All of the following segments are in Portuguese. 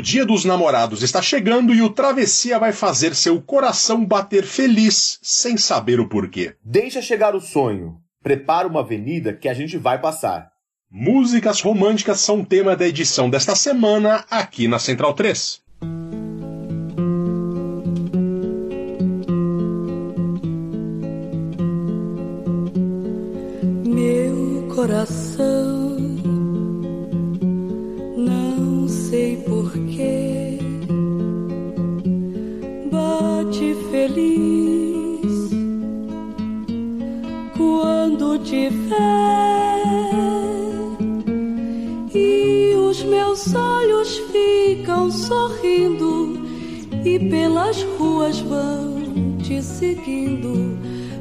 O Dia dos Namorados está chegando e o Travessia vai fazer seu coração bater feliz sem saber o porquê. Deixa chegar o sonho. Prepara uma avenida que a gente vai passar. Músicas românticas são tema da edição desta semana aqui na Central 3. Meu coração, e pelas ruas vão te seguindo,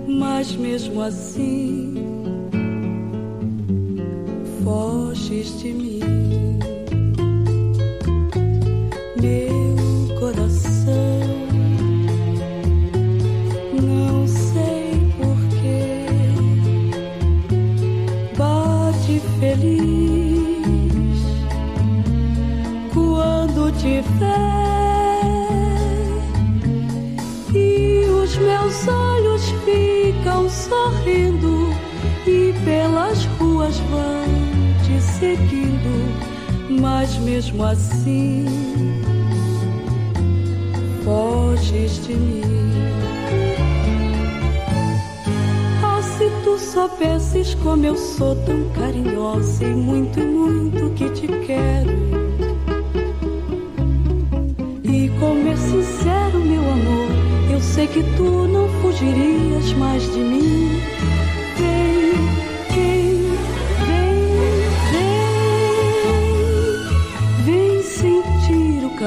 mas mesmo assim foges de mim. Mesmo assim foges de mim. Ah, se tu soubesses como eu sou tão carinhosa e muito, muito que te quero. E como é sincero, meu amor, eu sei que tu não fugirias mais de mim. Vem,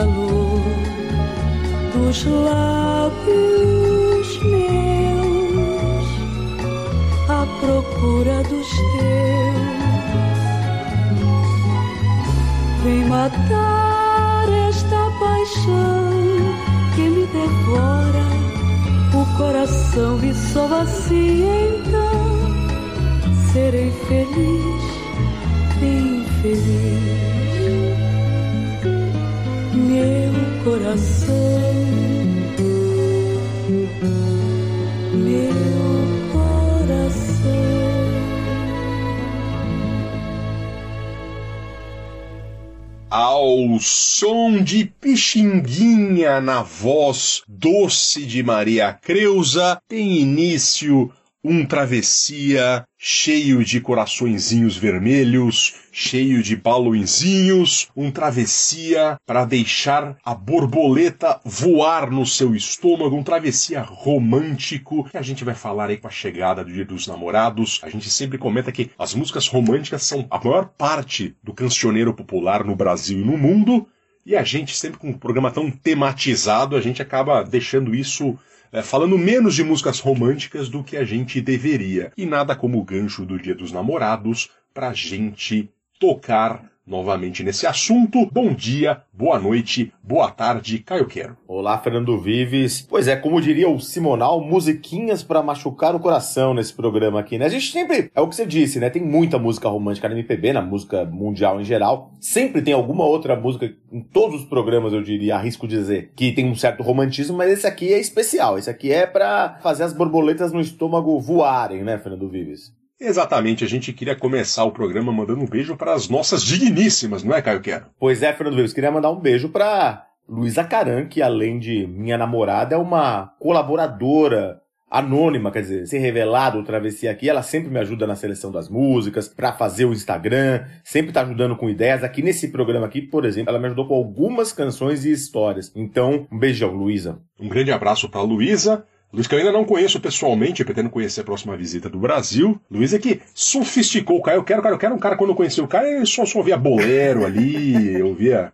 calor dos lábios meus à procura dos teus. Vem matar esta paixão que me devora o coração e só assim então serei feliz, bem feliz. Ao som de Pixinguinha na voz doce de Maria Creuza, tem início um travessia cheio de coraçõezinhos vermelhos, cheio de balõezinhos, um travessia para deixar a borboleta voar no seu estômago, um travessia romântico que a gente vai falar aí com a chegada do Dia dos Namorados. A gente sempre comenta que as músicas românticas são a maior parte do cancioneiro popular no Brasil e no mundo. E a gente, sempre com um programa tão tematizado, a gente acaba deixando isso é, falando menos de músicas românticas do que a gente deveria. E nada como o gancho do Dia dos Namorados pra gente tocar novamente nesse assunto. Bom dia, boa noite, boa tarde, Caio Quero. Olá, Fernando Vives. Pois é, como diria o Simonal, musiquinhas pra machucar o coração nesse programa aqui, né? A gente sempre, é o que você disse, né? Tem muita música romântica na MPB, na música mundial em geral. Sempre tem alguma outra música, em todos os programas, eu diria, arrisco dizer, que tem um certo romantismo, mas esse aqui é especial. Esse aqui é pra fazer as borboletas no estômago voarem, né, Fernando Vives? Exatamente, a gente queria começar o programa mandando um beijo para as nossas digníssimas, não é, Caio Quero? Pois é, Fernando Vives, queria mandar um beijo pra Luísa Caran, que além de minha namorada, é uma colaboradora anônima, quer dizer, ser revelado o Travessia aqui, ela sempre me ajuda na seleção das músicas, pra fazer o Instagram, sempre tá ajudando com ideias. Aqui nesse programa aqui, por exemplo, ela me ajudou com algumas canções e histórias. Então, um beijão, Luísa. Um grande abraço para Luísa. Luiz que eu ainda não conheço pessoalmente, pretendo conhecer a próxima visita do Brasil. Luiz é que sofisticou o cara. Eu quero, cara, eu quero um cara quando eu conheci o cara, ele só, só ouvia bolero ali, ouvia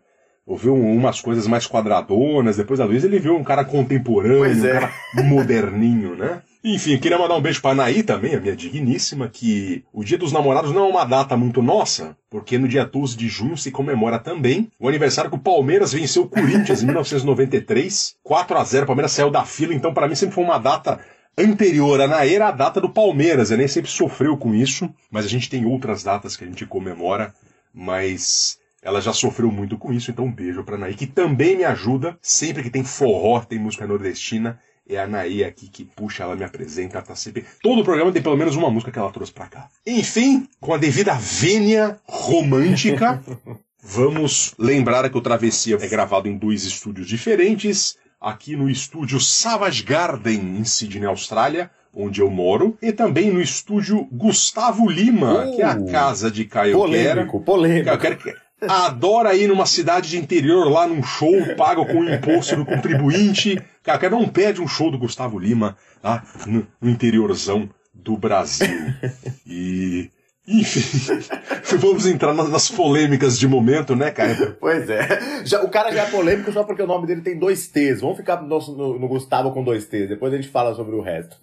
ouviu umas coisas mais quadradonas, depois da Luísa ele viu um cara contemporâneo, Pois um é. cara moderninho, né? Enfim, queria mandar um beijo pra Anaí também, a minha digníssima, que o Dia dos Namorados não é uma data muito nossa, porque no dia 12 de junho se comemora também o aniversário que o Palmeiras venceu o Corinthians em 1993, 4 a 0 o Palmeiras saiu da fila, então para mim sempre foi uma data anterior. Anaí era a data do Palmeiras, a nem sempre sofreu com isso, mas a gente tem outras datas que a gente comemora, mas ela já sofreu muito com isso, então um beijo pra Anaí, que também me ajuda, sempre que tem forró, tem música nordestina, é a Anaí aqui que puxa, ela me apresenta, ela tá sempre... Todo o programa tem pelo menos uma música que ela trouxe pra cá. Enfim, com a devida vênia romântica, vamos lembrar que o Travessia é gravado em dois estúdios diferentes, aqui no estúdio Savage Garden, em Sydney, Austrália, onde eu moro, e também no estúdio Gustavo Lima, Uh, que é a casa de Caio Quera. Polêmico, polêmico. Adora ir numa cidade de interior lá num show pago com o imposto do contribuinte. Cara, cara, não pede um show do Gustavo Lima lá no, no interiorzão do Brasil. E. Enfim, vamos entrar nas, polêmicas de momento, né, cara? Pois é. Já, o cara já é polêmico só porque o nome dele tem dois T's. Vamos ficar no, no- no Gustavo com dois T's. Depois a gente fala sobre o resto.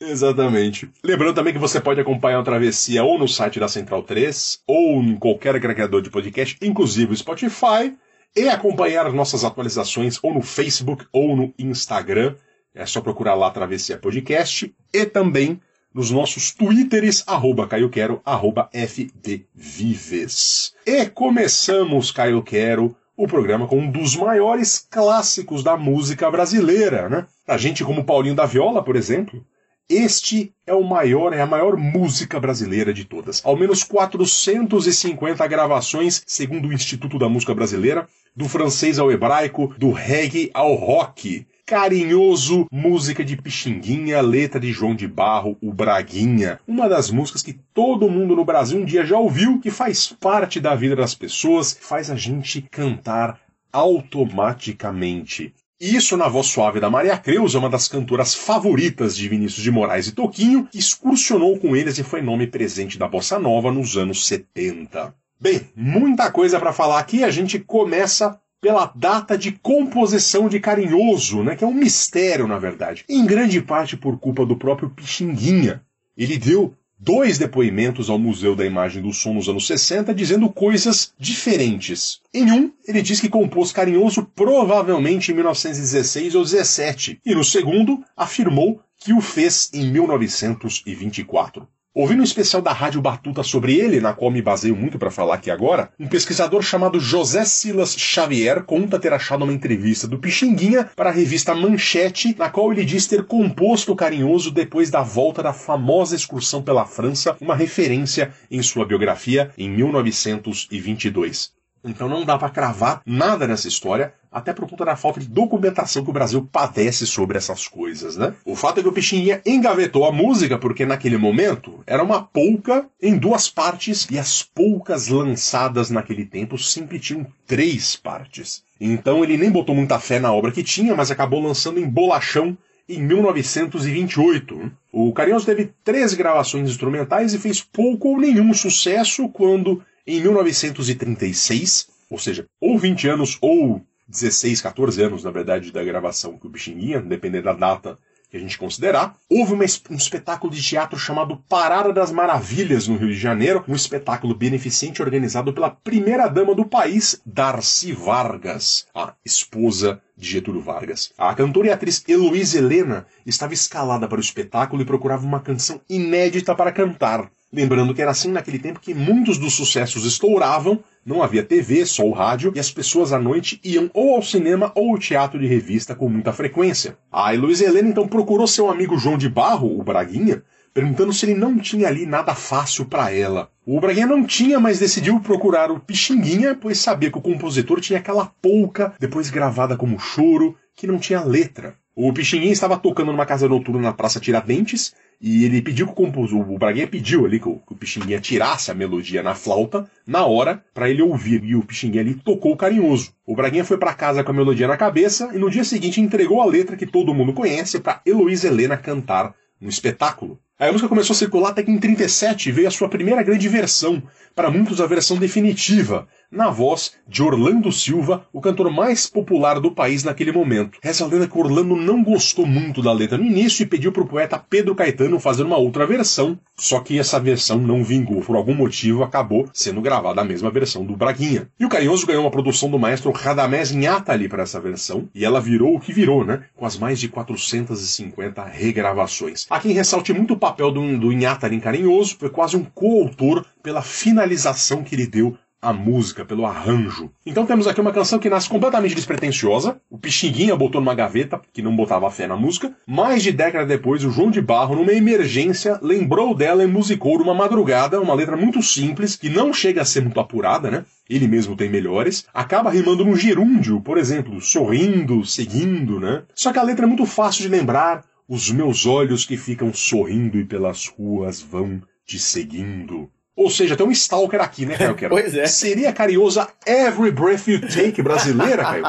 Exatamente. Lembrando também que você pode acompanhar o Travessia ou no site da Central 3, ou em qualquer agregador de podcast, inclusive o Spotify, e acompanhar nossas atualizações ou no Facebook ou no Instagram. É só procurar lá Travessia Podcast e também nos nossos twitters, arroba Caio Quero, arroba FDVives. E começamos, Caio Quero, o programa com um dos maiores clássicos da música brasileira, né? A gente como Paulinho da Viola, por exemplo, este é o maior, é a maior música brasileira de todas. Ao menos 450 gravações, segundo o Instituto da Música Brasileira, do francês ao hebraico, do reggae ao rock. Carinhoso, música de Pixinguinha, letra de João de Barro, o Braguinha. Uma das músicas que todo mundo no Brasil um dia já ouviu, que faz parte da vida das pessoas, faz a gente cantar automaticamente. Isso na voz suave da Maria Creuza, uma das cantoras favoritas de Vinícius de Moraes e Toquinho, que excursionou com eles e foi nome presente da bossa nova nos anos 70. Bem, muita coisa para falar aqui, a gente começa pela data de composição de Carinhoso, né, que é um mistério na verdade, em grande parte por culpa do próprio Pixinguinha. Ele deu dois depoimentos ao Museu da Imagem do Som nos anos 60 dizendo coisas diferentes. Em um, ele diz que compôs Carinhoso provavelmente em 1916 ou 17, e no segundo, afirmou que o fez em 1924. Ouvindo um especial da Rádio Batuta sobre ele, na qual me baseio muito para falar aqui agora, um pesquisador chamado José Silas Xavier conta ter achado uma entrevista do Pixinguinha para a revista Manchete, na qual ele diz ter composto o Carinhoso depois da volta da famosa excursão pela França, uma referência em sua biografia em 1922. Então não dá para cravar nada nessa história, até por conta da falta de documentação que o Brasil padece sobre essas coisas, né? O fato é que o Pixinguinha engavetou a música porque naquele momento era uma polca em duas partes e as polcas lançadas naquele tempo sempre tinham três partes. Então ele nem botou muita fé na obra que tinha, mas acabou lançando em bolachão em 1928. O Carinhoso teve três gravações instrumentais e fez pouco ou nenhum sucesso quando, em 1936, ou seja, ou 20 anos ou 16, 14 anos, na verdade, da gravação que o Bichinguinha, dependendo da data que a gente considerar, houve uma um espetáculo de teatro chamado Parada das Maravilhas no Rio de Janeiro, um espetáculo beneficente organizado pela primeira dama do país, Darcy Vargas, a esposa de Getúlio Vargas. A cantora e atriz Heloísa Helena estava escalada para o espetáculo e procurava uma canção inédita para cantar. Lembrando que era assim naquele tempo que muitos dos sucessos estouravam, não havia TV, só o rádio, e as pessoas à noite iam ou ao cinema ou ao teatro de revista com muita frequência. A Heloísa Helena então procurou seu amigo João de Barro, o Braguinha, perguntando se ele não tinha ali nada fácil para ela. O Braguinha não tinha, mas decidiu procurar o Pixinguinha, pois sabia que o compositor tinha aquela polca, depois gravada como choro, que não tinha letra. O Pixinguinha estava tocando numa casa noturna na Praça Tiradentes, e ele pediu que o compositor, o Braguinha pediu ali que o, que o Pixinguinha tirasse a melodia na flauta, na hora, para ele ouvir, e o Pixinguinha ali tocou carinhoso. O Braguinha foi para casa com a melodia na cabeça, e no dia seguinte entregou a letra que todo mundo conhece para Heloísa Helena cantar no espetáculo. Aí a música começou a circular até que em 37 veio a sua primeira grande versão, para muitos a versão definitiva, na voz de Orlando Silva, o cantor mais popular do país naquele momento. Essa lenda que Orlando não gostou muito da letra no início e pediu para o poeta Pedro Caetano fazer uma outra versão, só que essa versão não vingou. Por algum motivo, acabou sendo gravada a mesma versão do Braguinha. E o Carinhoso ganhou uma produção do maestro Radamés Nhatali para essa versão, e ela virou o que virou, né? Com as mais de 450 regravações. Quem ressalte muito o papel do, do Nhatali em Carinhoso, foi quase um coautor pela finalização que ele deu a música, pelo arranjo. Então temos aqui uma canção que nasce completamente despretensiosa. O Pixinguinha botou numa gaveta, que não botava fé na música. Mais de década depois, o João de Barro, numa emergência, lembrou dela e musicou numa madrugada, uma letra muito simples, que não chega a ser muito apurada, né? Ele mesmo tem melhores. Acaba rimando num gerúndio, por exemplo, sorrindo, seguindo, né? Só que a letra é muito fácil de lembrar. Os meus olhos que ficam sorrindo e pelas ruas vão te seguindo. Ou seja, tem um stalker aqui, né, Caio Quero? Pois é. Seria a cariosa Every Breath You Take brasileira, Caio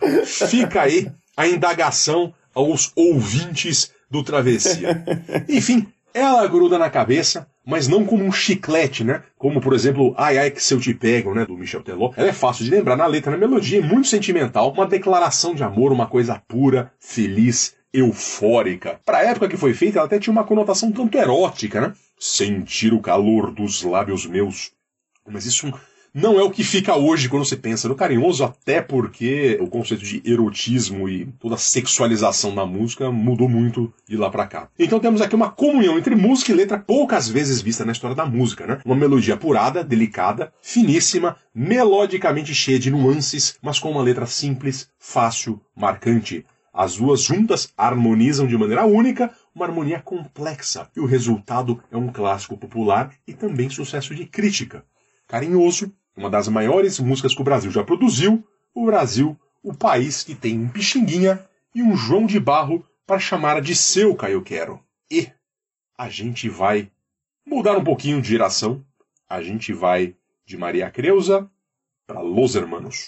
Quero? Fica aí a indagação aos ouvintes do Travessia. Enfim, ela gruda na cabeça, mas não como um chiclete, né? Como, por exemplo, Ai Ai Que Se Eu Te Pego, né? Do Michel Teló. Ela é fácil de lembrar na letra, na melodia, é muito sentimental, uma declaração de amor, uma coisa pura, feliz, eufórica. Pra época que foi feita, ela até tinha uma conotação tanto erótica, né? Sentir o calor dos lábios meus. Mas isso não é o que fica hoje quando você pensa no carinhoso, até porque o conceito de erotismo e toda a sexualização da música mudou muito de lá para cá. Então temos aqui uma comunhão entre música e letra poucas vezes vista na história da música, né? Uma melodia apurada, delicada, finíssima, melodicamente cheia de nuances, mas com uma letra simples, fácil, marcante. As duas juntas harmonizam de maneira única, uma harmonia complexa, e o resultado é um clássico popular e também sucesso de crítica. Carinhoso, uma das maiores músicas que o Brasil já produziu, o Brasil, o país que tem um Pixinguinha e um João de Barro para chamar de seu Caio Quero. E a gente vai mudar um pouquinho de geração, a gente vai de Maria Creuza para Los Hermanos.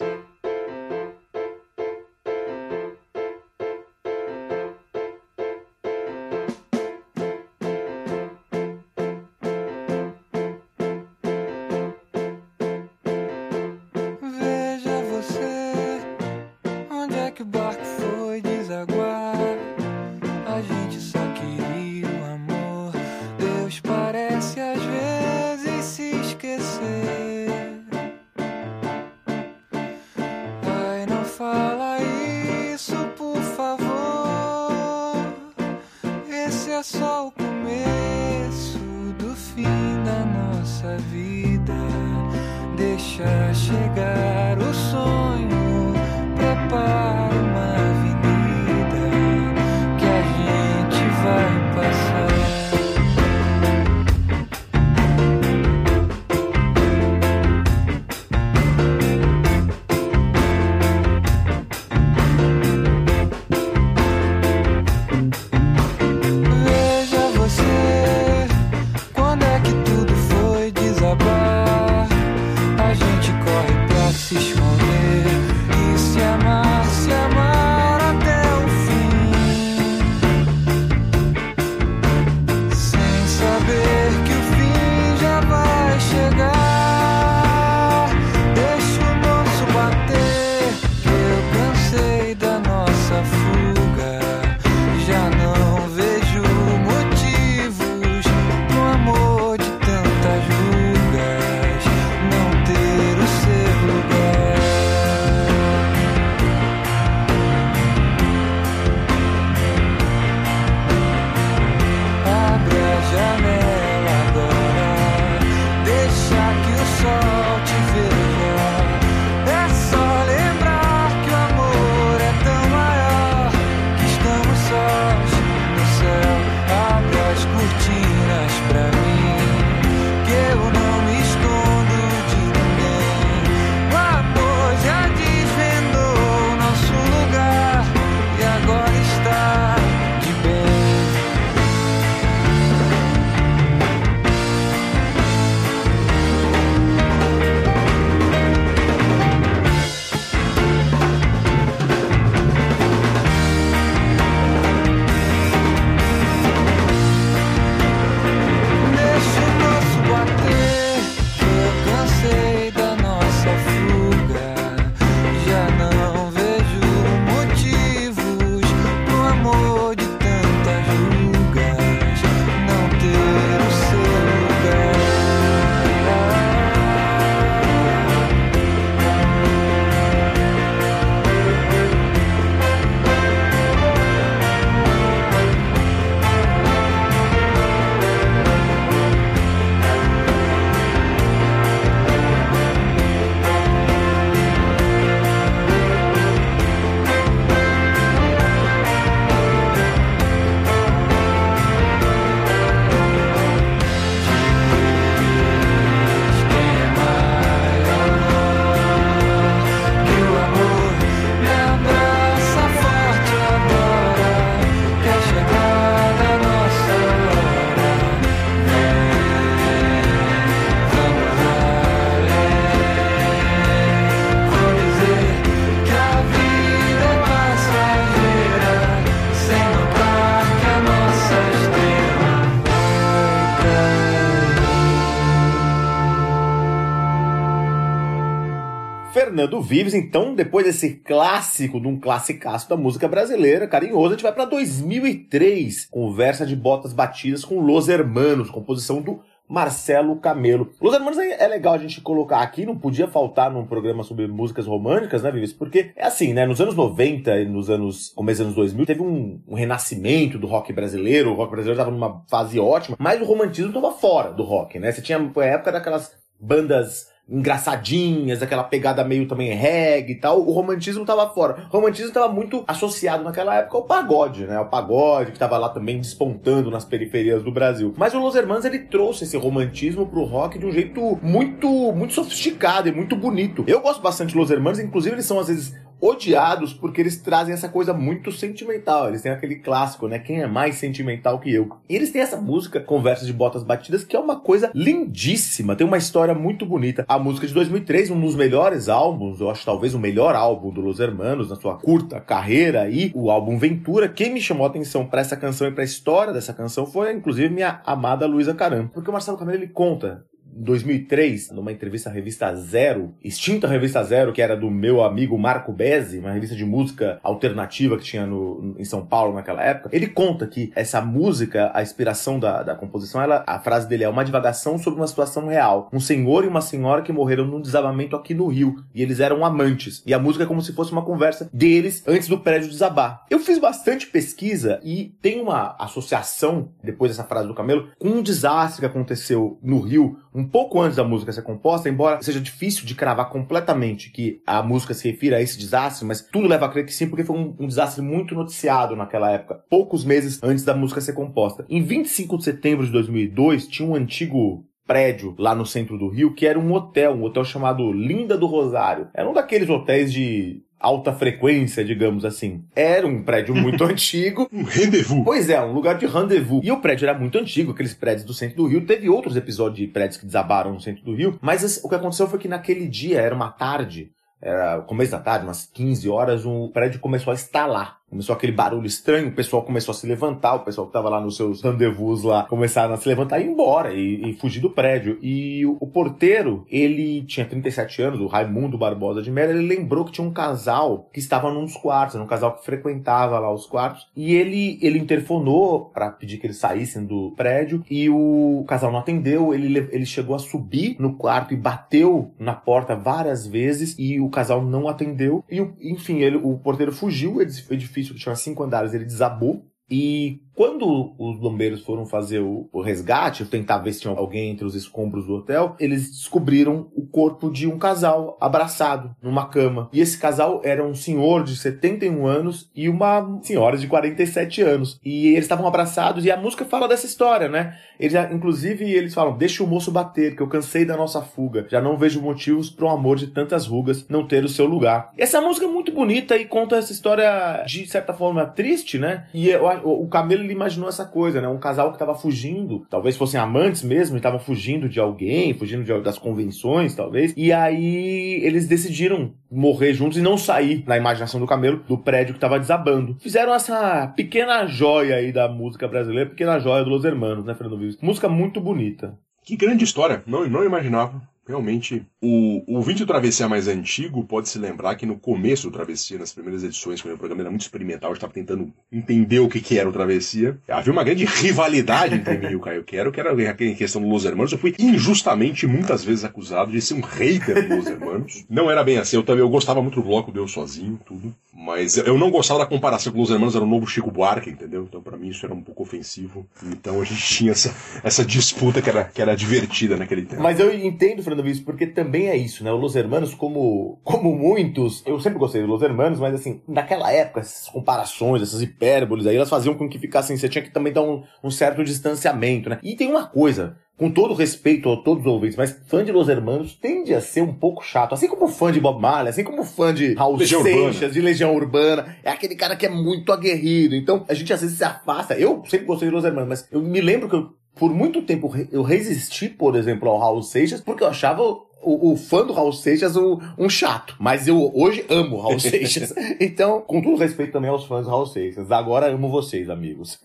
Fernando Vives. Então, depois desse clássico, de um classicaço da música brasileira, carinhoso, a gente vai pra 2003. Conversa de botas batidas com Los Hermanos, composição do Marcelo Camelo. Los Hermanos é, é legal a gente colocar aqui, não podia faltar num programa sobre músicas românticas, né, Vives? Porque é assim, né? Nos anos 90 e nos anos, começo dos anos 2000, teve um, um renascimento do rock brasileiro. O rock brasileiro estava numa fase ótima, mas o romantismo estava fora do rock, né? Você tinha a época daquelas bandas engraçadinhas, aquela pegada meio também reggae e tal, o romantismo tava fora. O romantismo tava muito associado naquela época ao pagode, né? O pagode que tava lá também despontando nas periferias do Brasil. Mas o Los Hermanos ele trouxe esse romantismo pro rock de um jeito muito muito sofisticado e muito bonito. Eu gosto bastante de Los Hermanos, inclusive eles são às vezes odiados porque eles trazem essa coisa muito sentimental. Eles têm aquele clássico, né? Quem é mais sentimental que eu? E eles têm essa música, Conversas de Botas Batidas, que é uma coisa lindíssima. Tem uma história muito bonita. A música de 2003, um dos melhores álbuns, eu acho talvez o melhor álbum do Los Hermanos na sua curta carreira aí, o álbum Ventura. Quem me chamou a atenção para essa canção e para a história dessa canção foi, inclusive, minha amada Luísa Caram. Porque o Marcelo Camelo ele conta 2003, numa entrevista à revista Zero, extinta revista Zero, que era do meu amigo Marco Bezzi, uma revista de música alternativa que tinha no, em São Paulo naquela época, ele conta que essa música, a inspiração da, da composição, ela, a frase dele é uma divagação sobre uma situação real. Um senhor e uma senhora que morreram num desabamento aqui no Rio, e eles eram amantes. E a música é como se fosse uma conversa deles antes do prédio desabar. Eu fiz bastante pesquisa e tem uma associação, depois dessa frase do Camelo, com um desastre que aconteceu no Rio, um pouco antes da música ser composta, embora seja difícil de cravar completamente que a música se refira a esse desastre, mas tudo leva a crer que sim, porque foi um, um desastre muito noticiado naquela época, poucos meses antes da música ser composta. Em 25 de setembro de 2002, tinha um antigo prédio lá no centro do Rio que era um hotel, um hotel chamado Linda do Rosário. Era um daqueles hotéis de alta frequência, digamos assim. Era um prédio muito antigo. Um rendezvous. Pois é, um lugar de rendezvous. E o prédio era muito antigo, aqueles prédios do centro do Rio. Teve outros episódios de prédios que desabaram no centro do Rio, mas o que aconteceu foi que naquele dia, era uma tarde, era começo da tarde, umas 15 horas, o prédio começou a estalar. Começou aquele barulho estranho, o pessoal começou a se levantar, o pessoal que tava lá nos seus rendezvous lá começaram a se levantar e ir embora e, e fugir do prédio. E o, o, porteiro, ele tinha 37 anos, o Raimundo Barbosa de Mello, ele lembrou que tinha um casal que estava num dos quartos, era um casal que frequentava lá os quartos, e ele, ele interfonou para pedir que eles saíssem do prédio e o casal não atendeu, ele, ele chegou a subir no quarto e bateu na porta várias vezes e o casal não atendeu e, enfim, ele, o porteiro fugiu, o edifício edifício que tinha cinco andares, ele desabou. E quando os bombeiros foram fazer o, resgate, tentar ver se tinha alguém entre os escombros do hotel, eles descobriram o corpo de um casal abraçado numa cama. E esse casal era um senhor de 71 anos e uma senhora de 47 anos. E eles estavam abraçados e a música fala dessa história, né? Eles, inclusive, eles falam: Deixa o moço bater, que eu cansei da nossa fuga. Já não vejo motivos para um amor de tantas rugas não ter o seu lugar. Essa música é muito bonita e conta essa história de certa forma triste, né? E o Camelo ele imaginou essa coisa, né? Um casal que estava fugindo, talvez fossem amantes mesmo, e estavam fugindo de alguém, fugindo de, das convenções, talvez. E aí eles decidiram morrer juntos e não sair, na imaginação do Camelo, do prédio que estava desabando. Fizeram essa pequena joia aí da música brasileira, pequena joia dos Hermanos, né, Fernando Vives? Música muito bonita. Que grande história, não, não imaginava. Realmente, o, o ouvinte do Travessia mais antigo pode se lembrar que no começo do Travessia, nas primeiras edições, quando o programa era muito experimental, estava tentando entender o que, que era o Travessia. Havia uma grande rivalidade entre mim e o Caio Quero, que era em questão do Los Hermanos. Eu fui injustamente, muitas vezes, acusado de ser um hater dos Los Hermanos. Não era bem assim, eu também eu gostava muito do bloco Deus Sozinho, tudo. Mas eu não gostava da comparação com Los Hermanos, era o novo Chico Buarque, entendeu? Então, para mim, isso era um pouco ofensivo. Então, a gente tinha essa, essa disputa que era, que era divertida naquele tempo. Mas eu entendo, Fernando Vives, porque também é isso, né? O Los Hermanos, como, como muitos, eu sempre gostei dos Los Hermanos, mas assim, naquela época, essas comparações, essas hipérboles aí, elas faziam com que ficasse assim, você tinha que também dar um, um certo distanciamento, né? E tem uma coisa, com todo respeito a todos os ouvintes, mas fã de Los Hermanos tende a ser um pouco chato. Assim como fã de Bob Marley, assim como fã de Raul Legião Seixas, Urbana. de Legião Urbana. É aquele cara que é muito aguerrido. Então, a gente às vezes se afasta. Eu sempre gostei de Los Hermanos, mas eu me lembro que eu, por muito tempo, eu resisti, por exemplo, ao Raul Seixas, porque eu achava o, o fã do Raul Seixas um, um chato. Mas eu hoje amo o Raul Seixas. então, com todo respeito também aos fãs do Raul Seixas. Agora amo vocês, amigos.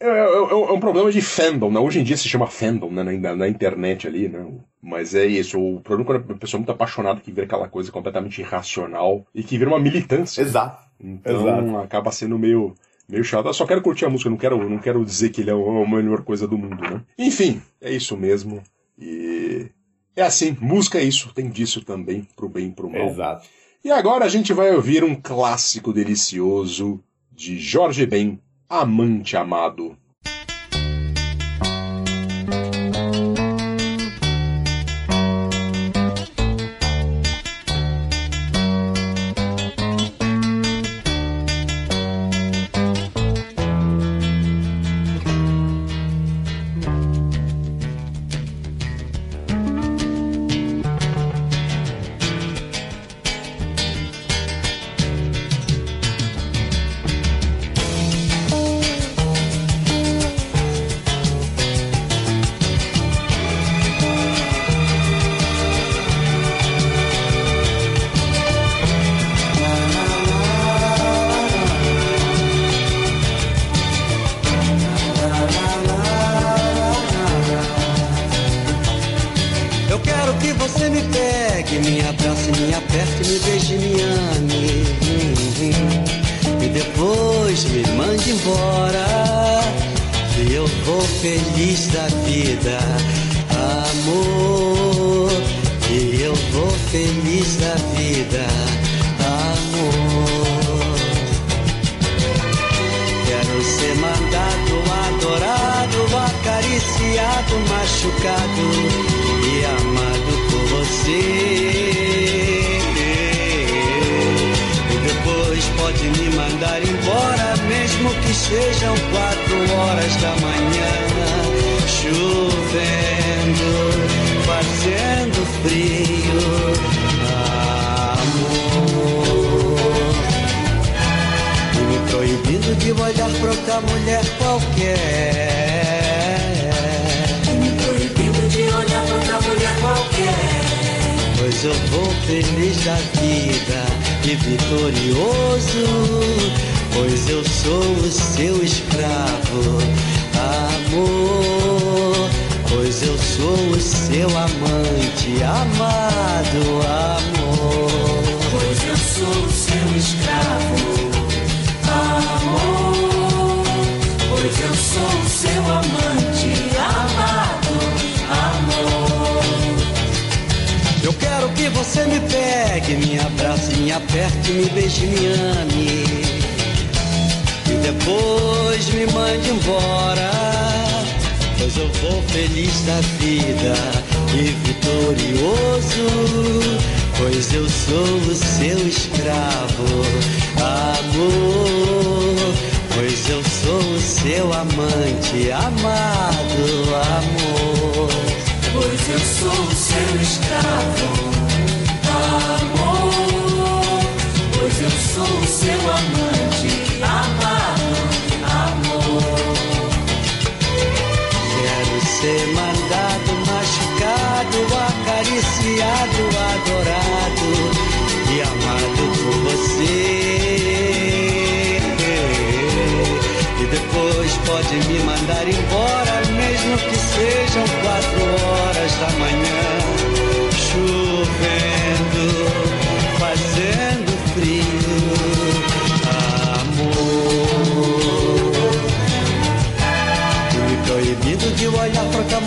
É, é- é um problema de fandom, né? Hoje em dia se chama fandom, né? Na, na internet ali, né? Mas é isso. O problema é quando a pessoa é muito apaixonada que vira aquela coisa completamente irracional e que vira uma militância. Exato. Então Exato. acaba sendo meio, meio chato. Eu só quero curtir a música, não quero, não quero dizer que ele é a melhor coisa do mundo, né? Enfim, é isso mesmo. E é assim, música é isso, tem disso também, pro bem e pro mal. Exato. E agora a gente vai ouvir um clássico delicioso de Jorge Ben, Amante Amado. Frio, amor e me proibindo de olhar pra outra mulher qualquer. me proibindo de olhar pra outra mulher qualquer. Pois eu vou feliz da vida e vitorioso, pois eu sou o seu escravo, amor. Pois eu sou o seu amante, amado amor. Pois eu sou o seu escravo, amor. Pois eu sou o seu amante, amado, amor. Eu quero que você me pegue, me abrace, me aperte, me beije, me ame. E depois me mande embora. Pois eu vou feliz da vida e vitorioso. Pois eu sou o seu escravo, amor. Pois eu sou o seu amante, amado amor. Pois eu sou o seu escravo, amor. Pois eu sou o seu amante, ser mandado, machucado, acariciado, adorado e amado por você. E depois pode me mandar embora, mesmo que sejam quatro horas da manhã,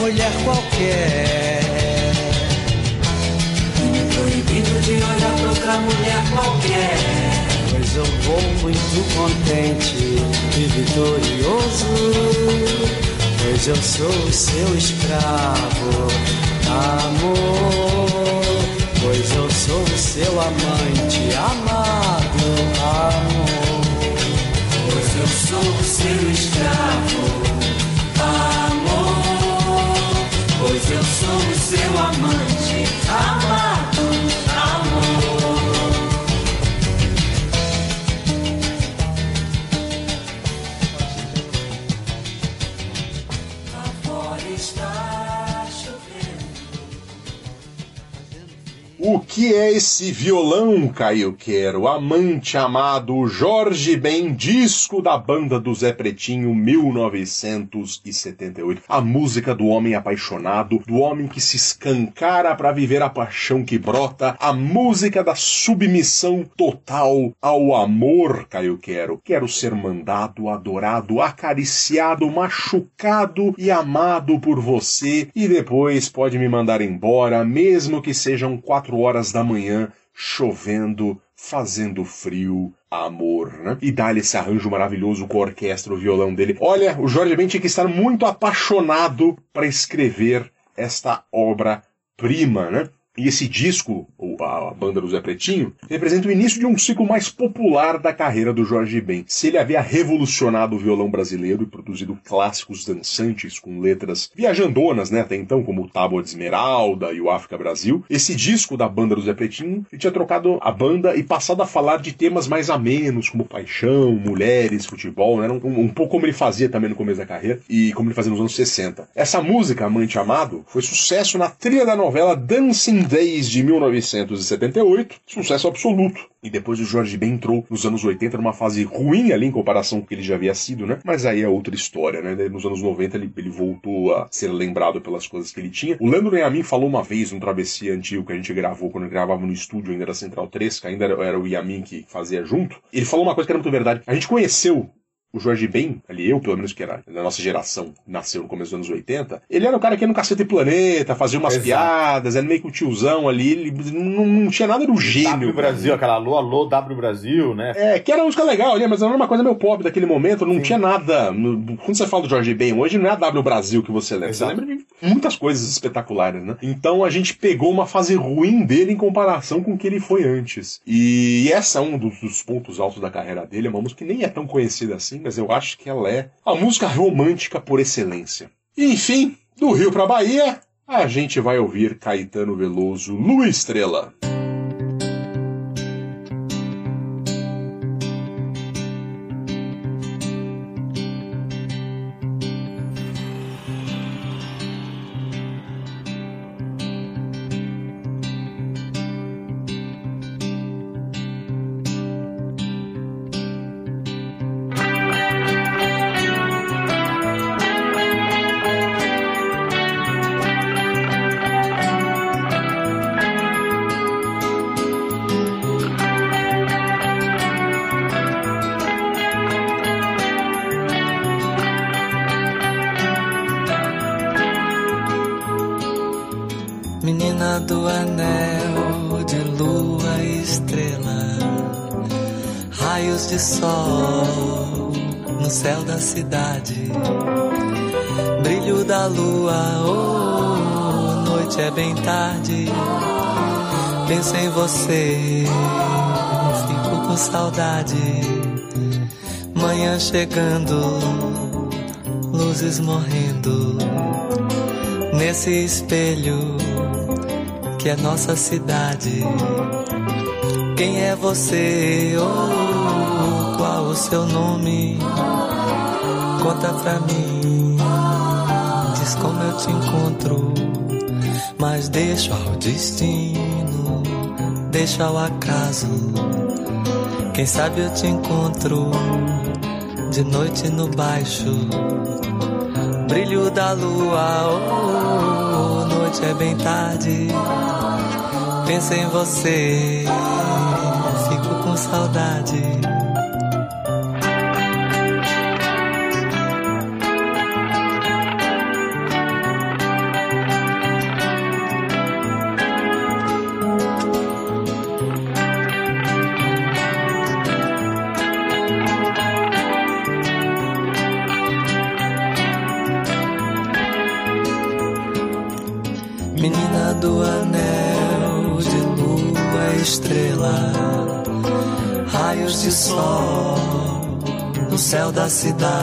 mulher qualquer. Me proibindo de olhar pra outra mulher qualquer. Pois eu vou muito contente e vitorioso. Pois eu sou o seu escravo, amor. Que é esse violão, Caio Quero? Amante amado Jorge Ben, disco da banda do Zé Pretinho, 1978. A música do homem apaixonado, do homem que se escancara para viver a paixão que brota, a música da submissão total ao amor, Caio Quero. Quero ser mandado, adorado, acariciado, machucado e amado por você e depois pode me mandar embora, mesmo que sejam quatro horas da manhã, chovendo, fazendo frio, amor, né? E dá-lhe esse arranjo maravilhoso com a orquestra, o violão dele. Olha, o Jorge Ben tinha que estar muito apaixonado para escrever esta obra-prima, né? E esse disco, ou a banda do Zé Pretinho, representa o início de um ciclo mais popular da carreira do Jorge Ben. Se ele havia revolucionado o violão brasileiro e produzido clássicos dançantes com letras viajandonas, né, até então, como o Tábua de Esmeralda e o África Brasil, esse disco da banda do Zé Pretinho, ele tinha trocado a banda e passado a falar de temas mais amenos, como paixão, mulheres, futebol, né, um, um pouco como ele fazia também no começo da carreira e como ele fazia nos anos 60. Essa música, Amante Amado, foi sucesso na trilha da novela Dancing desde 1978, sucesso absoluto. E depois o Jorge Ben entrou nos anos 80 numa fase ruim ali em comparação com o que ele já havia sido, né? Mas aí é outra história, né? Nos anos 90 ele, ele voltou a ser lembrado pelas coisas que ele tinha. O Leandro Yamin falou uma vez num Travessia antigo que a gente gravou, quando gravava no estúdio ainda era Central 3, que ainda era, era o Yamin que fazia junto. Ele falou uma coisa que era muito verdade. A gente conheceu o Jorge Ben, ali eu, pelo menos que era da nossa geração, nasceu no começo dos anos 80, ele era um cara que ia no Cacete Planeta, fazia umas Exato. piadas, era meio que o tiozão ali, ele não, não tinha nada do gênio. W Brasil, aquela alô, alô, W Brasil, né? É, que era uma música legal mas era uma coisa meio pobre daquele momento, não tinha nada. quando você fala do Jorge Ben hoje, não é a W Brasil que você lembra. Exato. Você lembra de muitas coisas espetaculares, né? Então a gente pegou uma fase ruim dele em comparação com o que ele foi antes. E essa é um dos, dos pontos altos da carreira dele, é uma música que nem é tão conhecida assim, mas eu acho que ela é a música romântica por excelência. Enfim, do Rio pra Bahia, a gente vai ouvir Caetano Veloso, Lua Estrela. Bem tarde. Penso em você, fico com saudade. Manhã chegando, luzes morrendo nesse espelho que é nossa cidade. Quem é você? Oh, qual o seu nome? Conta pra mim, diz como eu te encontro. Mas deixa ao destino, deixa ao acaso. Quem sabe eu te encontro de noite no baixo brilho da lua, oh, noite é bem tarde. Penso em você, fico com saudade.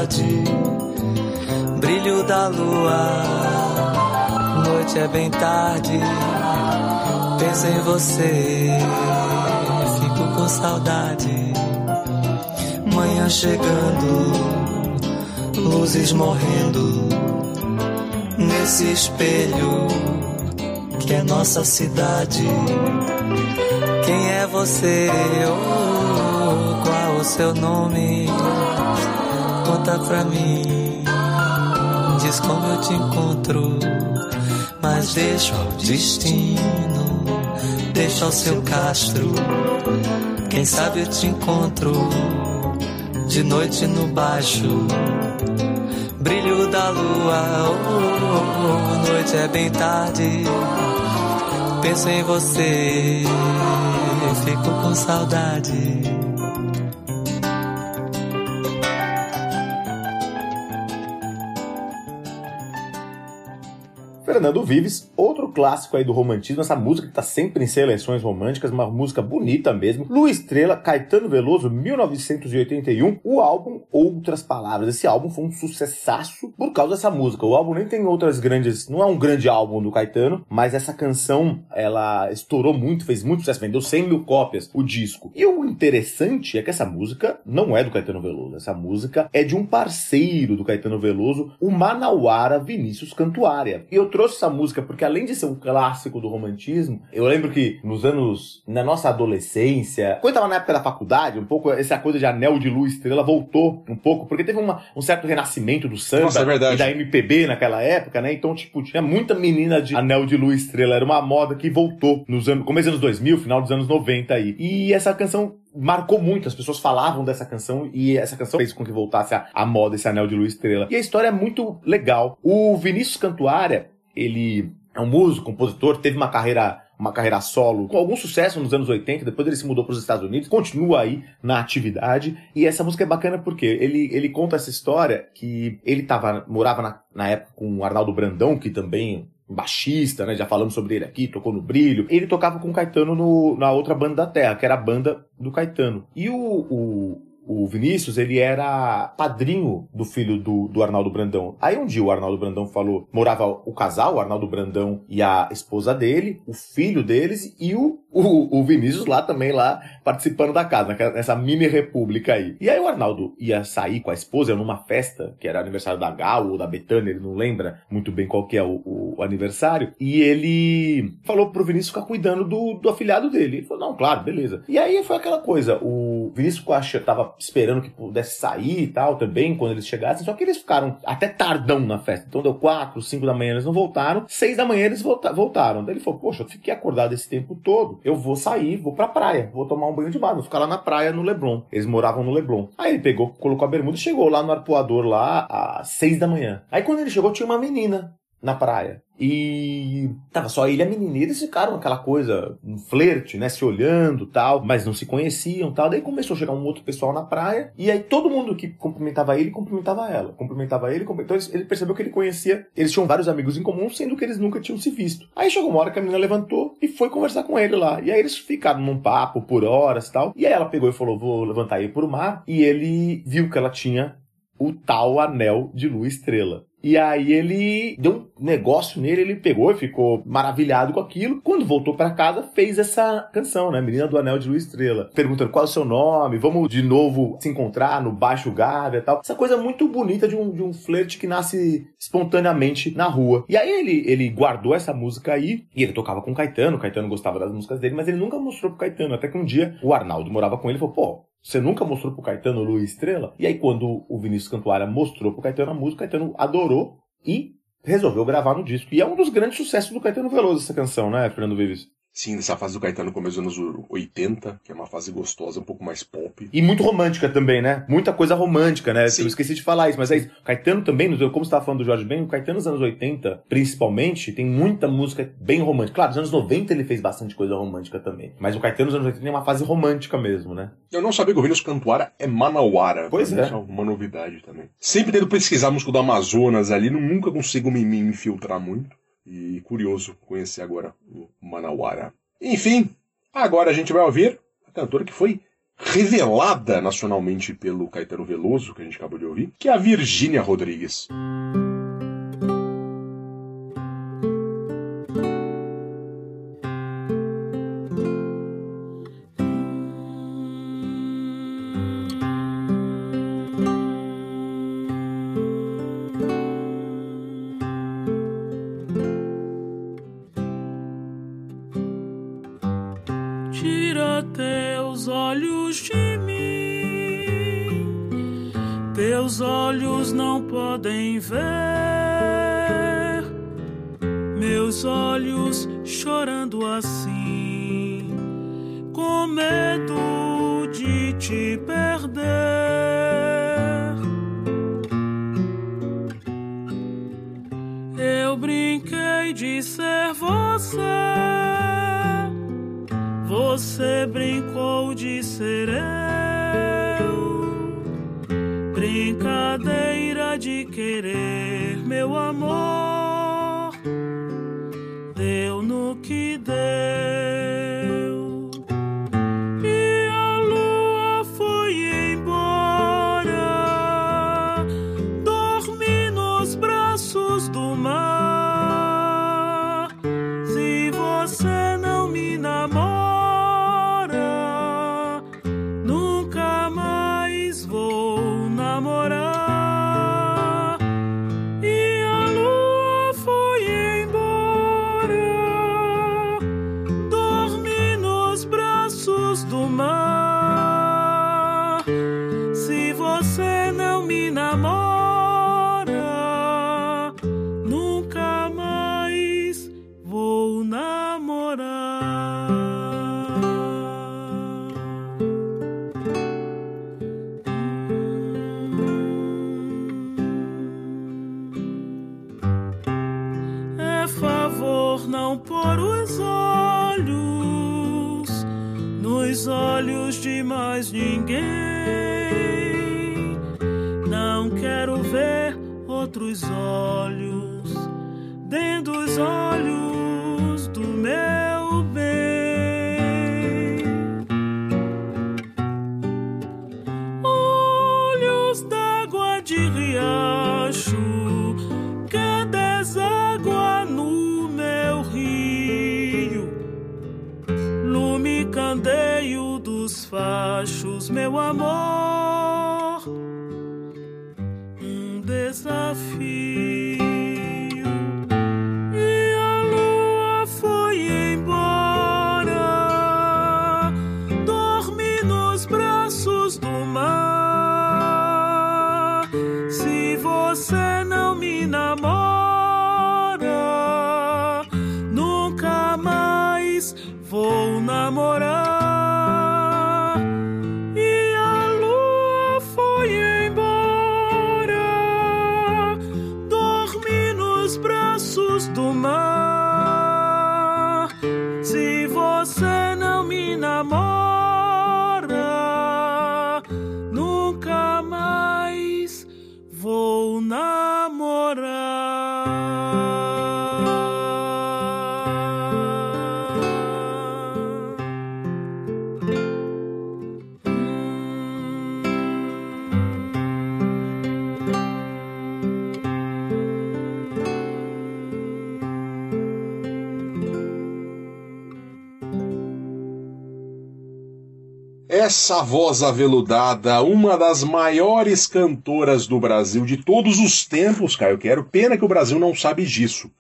Cidade, brilho da lua, noite é bem tarde. Penso em você, fico com saudade. Manhã chegando, luzes morrendo nesse espelho que é nossa cidade. Quem é você? Oh, qual o seu nome? Conta pra mim. Diz como eu te encontro. Mas deixa ao destino, deixa ao seu castro. Quem sabe eu te encontro de noite no baixo. Brilho da lua, oh, oh, noite é bem tarde. Penso em você, fico com saudade. Fernando Vives, clássico aí do romantismo, essa música que tá sempre em seleções românticas, uma música bonita mesmo. Lu Estrela, Caetano Veloso, 1981, o álbum Outras Palavras. Esse álbum foi um sucessaço por causa dessa música. O álbum nem tem outras grandes, não é um grande álbum do Caetano, mas essa canção, ela estourou muito, fez muito sucesso, vendeu 100 mil cópias o disco. E o interessante é que essa música não é do Caetano Veloso, essa música é de um parceiro do Caetano Veloso, o Manauara Vinícius Cantuária. E eu trouxe essa música porque além de ser um clássico do romantismo, eu lembro que nos anos, na nossa adolescência, quando eu tava na época da faculdade, um pouco essa coisa de anel de luz estrela voltou um pouco, porque teve uma, um certo renascimento do samba Nossa, é e da MPB naquela época, né? Então, tipo, tinha muita menina de anel de luz estrela, era uma moda que voltou nos anos, começo dos anos 2000, final dos anos 90 aí. E essa canção marcou muito, as pessoas falavam dessa canção e essa canção fez com que voltasse a, a moda esse anel de luz estrela. E a história é muito legal. O Vinícius Cantuária, ele é um músico, compositor, teve uma carreira uma carreira solo com algum sucesso nos anos 80, depois ele se mudou para os Estados Unidos, continua aí na atividade, e essa música é bacana porque ele, ele conta essa história que ele tava, morava na, na época com o Arnaldo Brandão, que também baixista, né? Já falamos sobre ele aqui, tocou no Brilho. Ele tocava com o Caetano no, na outra banda da Terra, que era a banda do Caetano. E o, o, o Vinícius, ele era padrinho do filho do, do Arnaldo Brandão. Aí um dia o Arnaldo Brandão falou, morava o casal, o Arnaldo Brandão e a esposa dele, o filho deles e o, o, o Vinícius lá também, lá participando da casa, naquela- nessa mini república aí. E aí o Arnaldo ia sair com a esposa numa festa, que era aniversário da Gal ou da Betânia, ele não lembra muito bem qual que é o, o aniversário, e ele falou pro Vinícius ficar cuidando do, do afilhado dele. Ele falou, não, claro, beleza. E aí foi aquela coisa, o Vinícius acha, tava esperando que pudesse sair e tal também, quando eles chegassem, só que eles ficaram até tardão na festa. Então deu quatro, cinco da manhã eles não voltaram, seis da manhã eles volta- voltaram. Daí ele falou, poxa, eu fiquei acordado esse tempo todo, eu vou sair, vou pra praia, vou tomar um banho de mar, vou ficar lá na praia no Leblon. Eles moravam no Leblon. Aí ele pegou, colocou a bermuda e chegou lá no arpoador lá às seis da manhã. Aí quando ele chegou tinha uma menina na praia. E tava só ele e a menina. E eles ficaram aquela coisa, um flerte, né? Se olhando tal, mas não se conheciam tal. Daí começou a chegar um outro pessoal na praia. E aí todo mundo que cumprimentava ele, cumprimentava ela. Cumprimentava ele, cum- então ele percebeu que ele conhecia. Eles tinham vários amigos em comum, sendo que eles nunca tinham se visto. Aí chegou uma hora que a menina levantou e foi conversar com ele lá. E aí eles ficaram num papo por horas tal. E aí ela pegou e falou: Vou levantar aí pro mar. E ele viu que ela tinha o tal anel de lua estrela. E aí ele deu um negócio nele, ele pegou e ficou maravilhado com aquilo. Quando voltou pra casa, fez essa canção, né? Menina do Anel de Lua Estrela. Perguntando qual é o seu nome, vamos de novo se encontrar no Baixo Gávea e tal. Essa coisa muito bonita de um, de um flerte que nasce espontaneamente na rua. E aí ele, ele guardou essa música aí, e ele tocava com o Caetano, o Caetano gostava das músicas dele, mas ele nunca mostrou pro Caetano. Até que um dia o Arnaldo morava com ele e falou, pô, você nunca mostrou pro Caetano Lua Estrela? E aí, quando o Vinícius Cantuária mostrou pro Caetano a música, o Caetano adorou e resolveu gravar no disco. E é um dos grandes sucessos do Caetano Veloso, essa canção, né, Fernando Vives? Sim, dessa fase do Caetano começo dos anos 80, que é uma fase gostosa, um pouco mais pop. E muito romântica também, né? Muita coisa romântica, né? Sim. Eu esqueci de falar isso, mas é isso. O Caetano também, nos- como você estava falando do Jorge Ben, o Caetano nos anos 80, principalmente, tem muita música bem romântica. Claro, nos anos 90 ele fez bastante coisa romântica também. Mas o Caetano nos anos 80 tem uma fase romântica mesmo, né? Eu não sabia que o Vinícius Cantuária é Manauara. Pois é. É uma novidade também. Sempre tento pesquisar a música do Amazonas ali, não- nunca consigo me, me, me filtrar muito. E curioso conhecer agora o Manauara. Enfim, agora a gente vai ouvir a cantora que foi revelada nacionalmente pelo Caetano Veloso, que a gente acabou de ouvir, que é a Virgínia Rodrigues. Essa voz aveludada, uma das maiores cantoras do Brasil de todos os tempos, Caio Quero. Pena que o Brasil não sabe disso.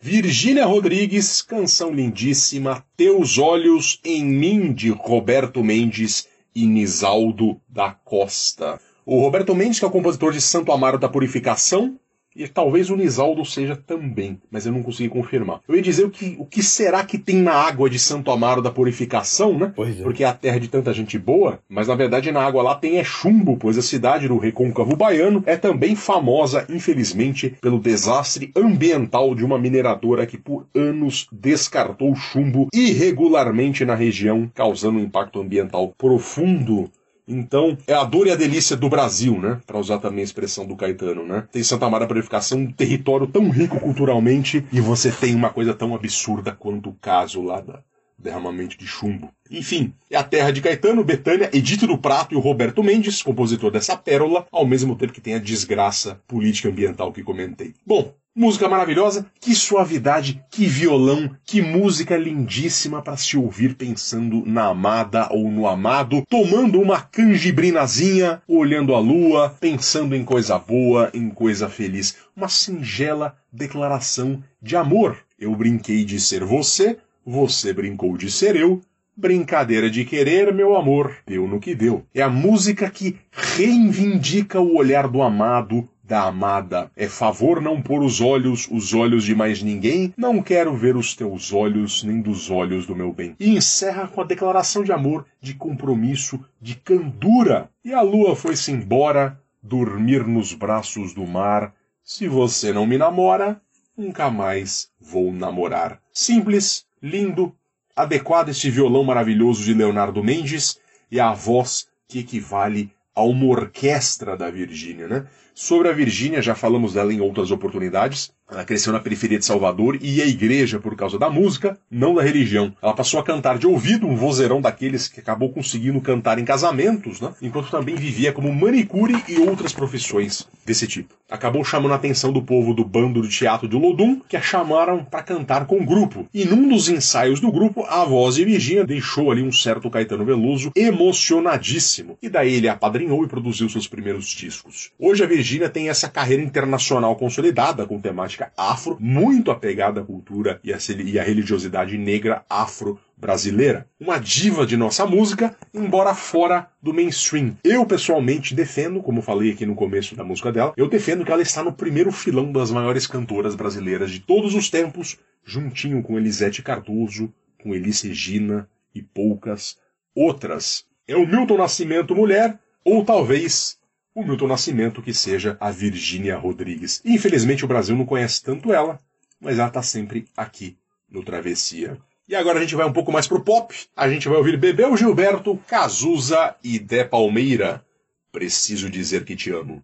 Virgínia Rodrigues, canção lindíssima, Teus Olhos em Mim, de Roberto Mendes e Nisaldo da Costa. O Roberto Mendes, que é o compositor de Santo Amaro da Purificação, e talvez o Nisaldo seja também, mas eu não consegui confirmar. Eu ia dizer o que, o que será que tem na água de Santo Amaro da Purificação, né? Pois é. Porque é a terra de tanta gente boa, mas na verdade na água lá tem é chumbo, pois a cidade do recôncavo baiano é também famosa, infelizmente, pelo desastre ambiental de uma mineradora que por anos descartou chumbo irregularmente na região, causando um impacto ambiental profundo então, é a dor e a delícia do Brasil, né? Para usar também a expressão do Caetano, né? Tem Santa Maria da Purificação, um território tão rico culturalmente, e você tem uma coisa tão absurda quanto o caso lá da derramamento de chumbo. Enfim, é a terra de Caetano, Betânia, Edito do Prato e o Roberto Mendes, compositor dessa pérola, ao mesmo tempo que tem a desgraça política ambiental que comentei. Bom, Música maravilhosa, que suavidade, que violão, que música lindíssima para se ouvir pensando na amada ou no amado, tomando uma canjibrinazinha, olhando a lua, pensando em coisa boa, em coisa feliz. Uma singela declaração de amor. Eu brinquei de ser você, você brincou de ser eu, Brincadeira de querer, meu amor, deu no que deu. É a música que reivindica o olhar do amado, da amada. É favor não pôr os olhos, os olhos de mais ninguém, não quero ver os teus olhos, nem dos olhos do meu bem. E encerra com a declaração de amor, de compromisso, de candura. E a lua foi-se embora, dormir nos braços do mar. Se você não me namora, nunca mais vou namorar. Simples, lindo, adequado este violão maravilhoso de Leonardo Mendes e a voz que equivale a uma orquestra da Virgínia, né? Sobre a Virgínia, já falamos dela em outras oportunidades. Ela cresceu na periferia de Salvador e ia à igreja por causa da música, não da religião. Ela passou a cantar de ouvido, um vozeirão daqueles que acabou conseguindo cantar em casamentos, né? enquanto também vivia como manicure e outras profissões desse tipo. Acabou chamando a atenção do povo do bando do teatro de Lodum, que a chamaram para cantar com o grupo. E num dos ensaios do grupo, a voz de Virgínia deixou ali um certo Caetano Veloso emocionadíssimo. E daí ele apadrinhou e produziu seus primeiros discos. Hoje a Virgínia tem essa carreira internacional consolidada com temática afro, muito apegada à cultura e à religiosidade negra afro-brasileira. Uma diva de nossa música, embora fora do mainstream. Eu, pessoalmente, defendo, como falei aqui no começo da música dela, eu defendo que ela está no primeiro filão das maiores cantoras brasileiras de todos os tempos, juntinho com Elisete Cardoso, com Elis Regina e poucas outras. É o Milton Nascimento mulher, ou talvez o Milton Nascimento que seja a Virgínia Rodrigues. Infelizmente o Brasil não conhece tanto ela, mas ela está sempre aqui no Travessia. E agora a gente vai um pouco mais pro pop. A gente vai ouvir Bebel Gilberto, Cazuza e Dé Palmeira. Preciso dizer que te amo.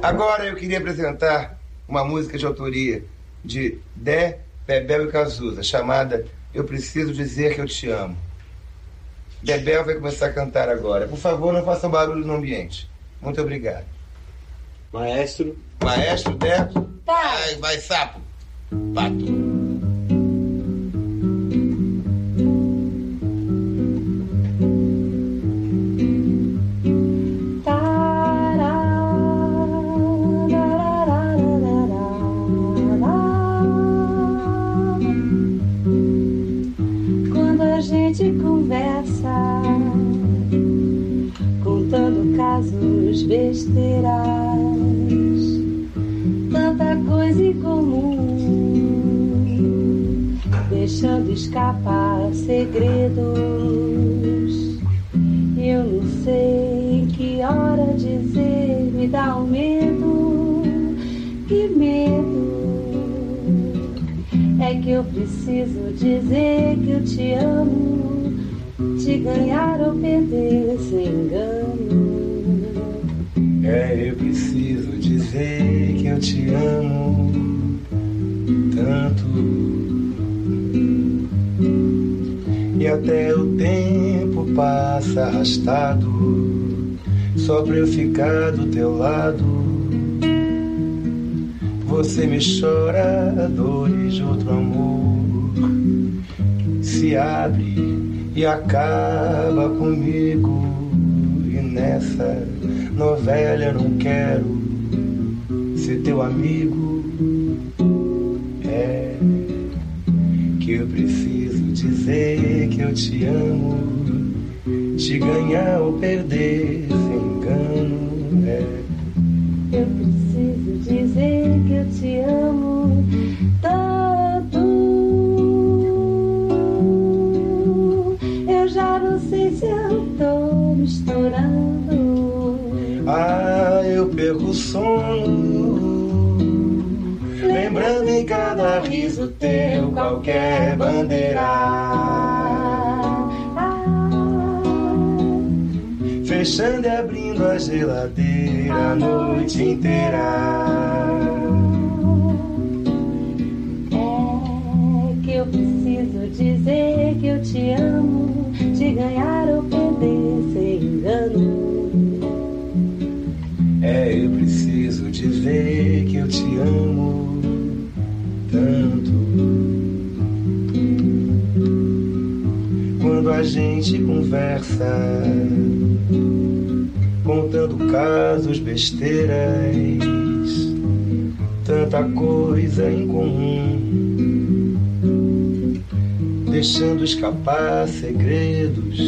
Agora eu queria apresentar uma música de autoria de Dé, Bebel e Cazuza, chamada Eu Preciso Dizer Que Eu Te Amo. Bebel vai começar a cantar agora. Por favor, não faça barulho no ambiente. Muito obrigado. Maestro. Maestro, Deco. Vai, vai, sapo. Pato. Besteiras, tanta coisa em comum, deixando escapar segredos. Eu não sei que hora dizer, me dá um medo, que medo. É que eu preciso dizer que eu te amo, te ganhar ou perder sem engano. Eu preciso dizer que eu te amo tanto. E até o tempo passa arrastado, só pra eu ficar do teu lado. Você me chora dores de outro amor, se abre e acaba comigo. E nessa novela eu não quero ser teu amigo. É que eu preciso dizer que eu te amo, te ganhar ou perder sem engano. É Lembrando em cada riso teu qualquer bandeira. Fechando e abrindo a geladeira a noite inteira. É que eu preciso dizer que eu te amo, te ganhar ou perder sem engano. É, eu preciso dizer que eu te amo tanto. Quando a gente conversa, contando casos, besteiras, tanta coisa em comum. deixando escapar segredos.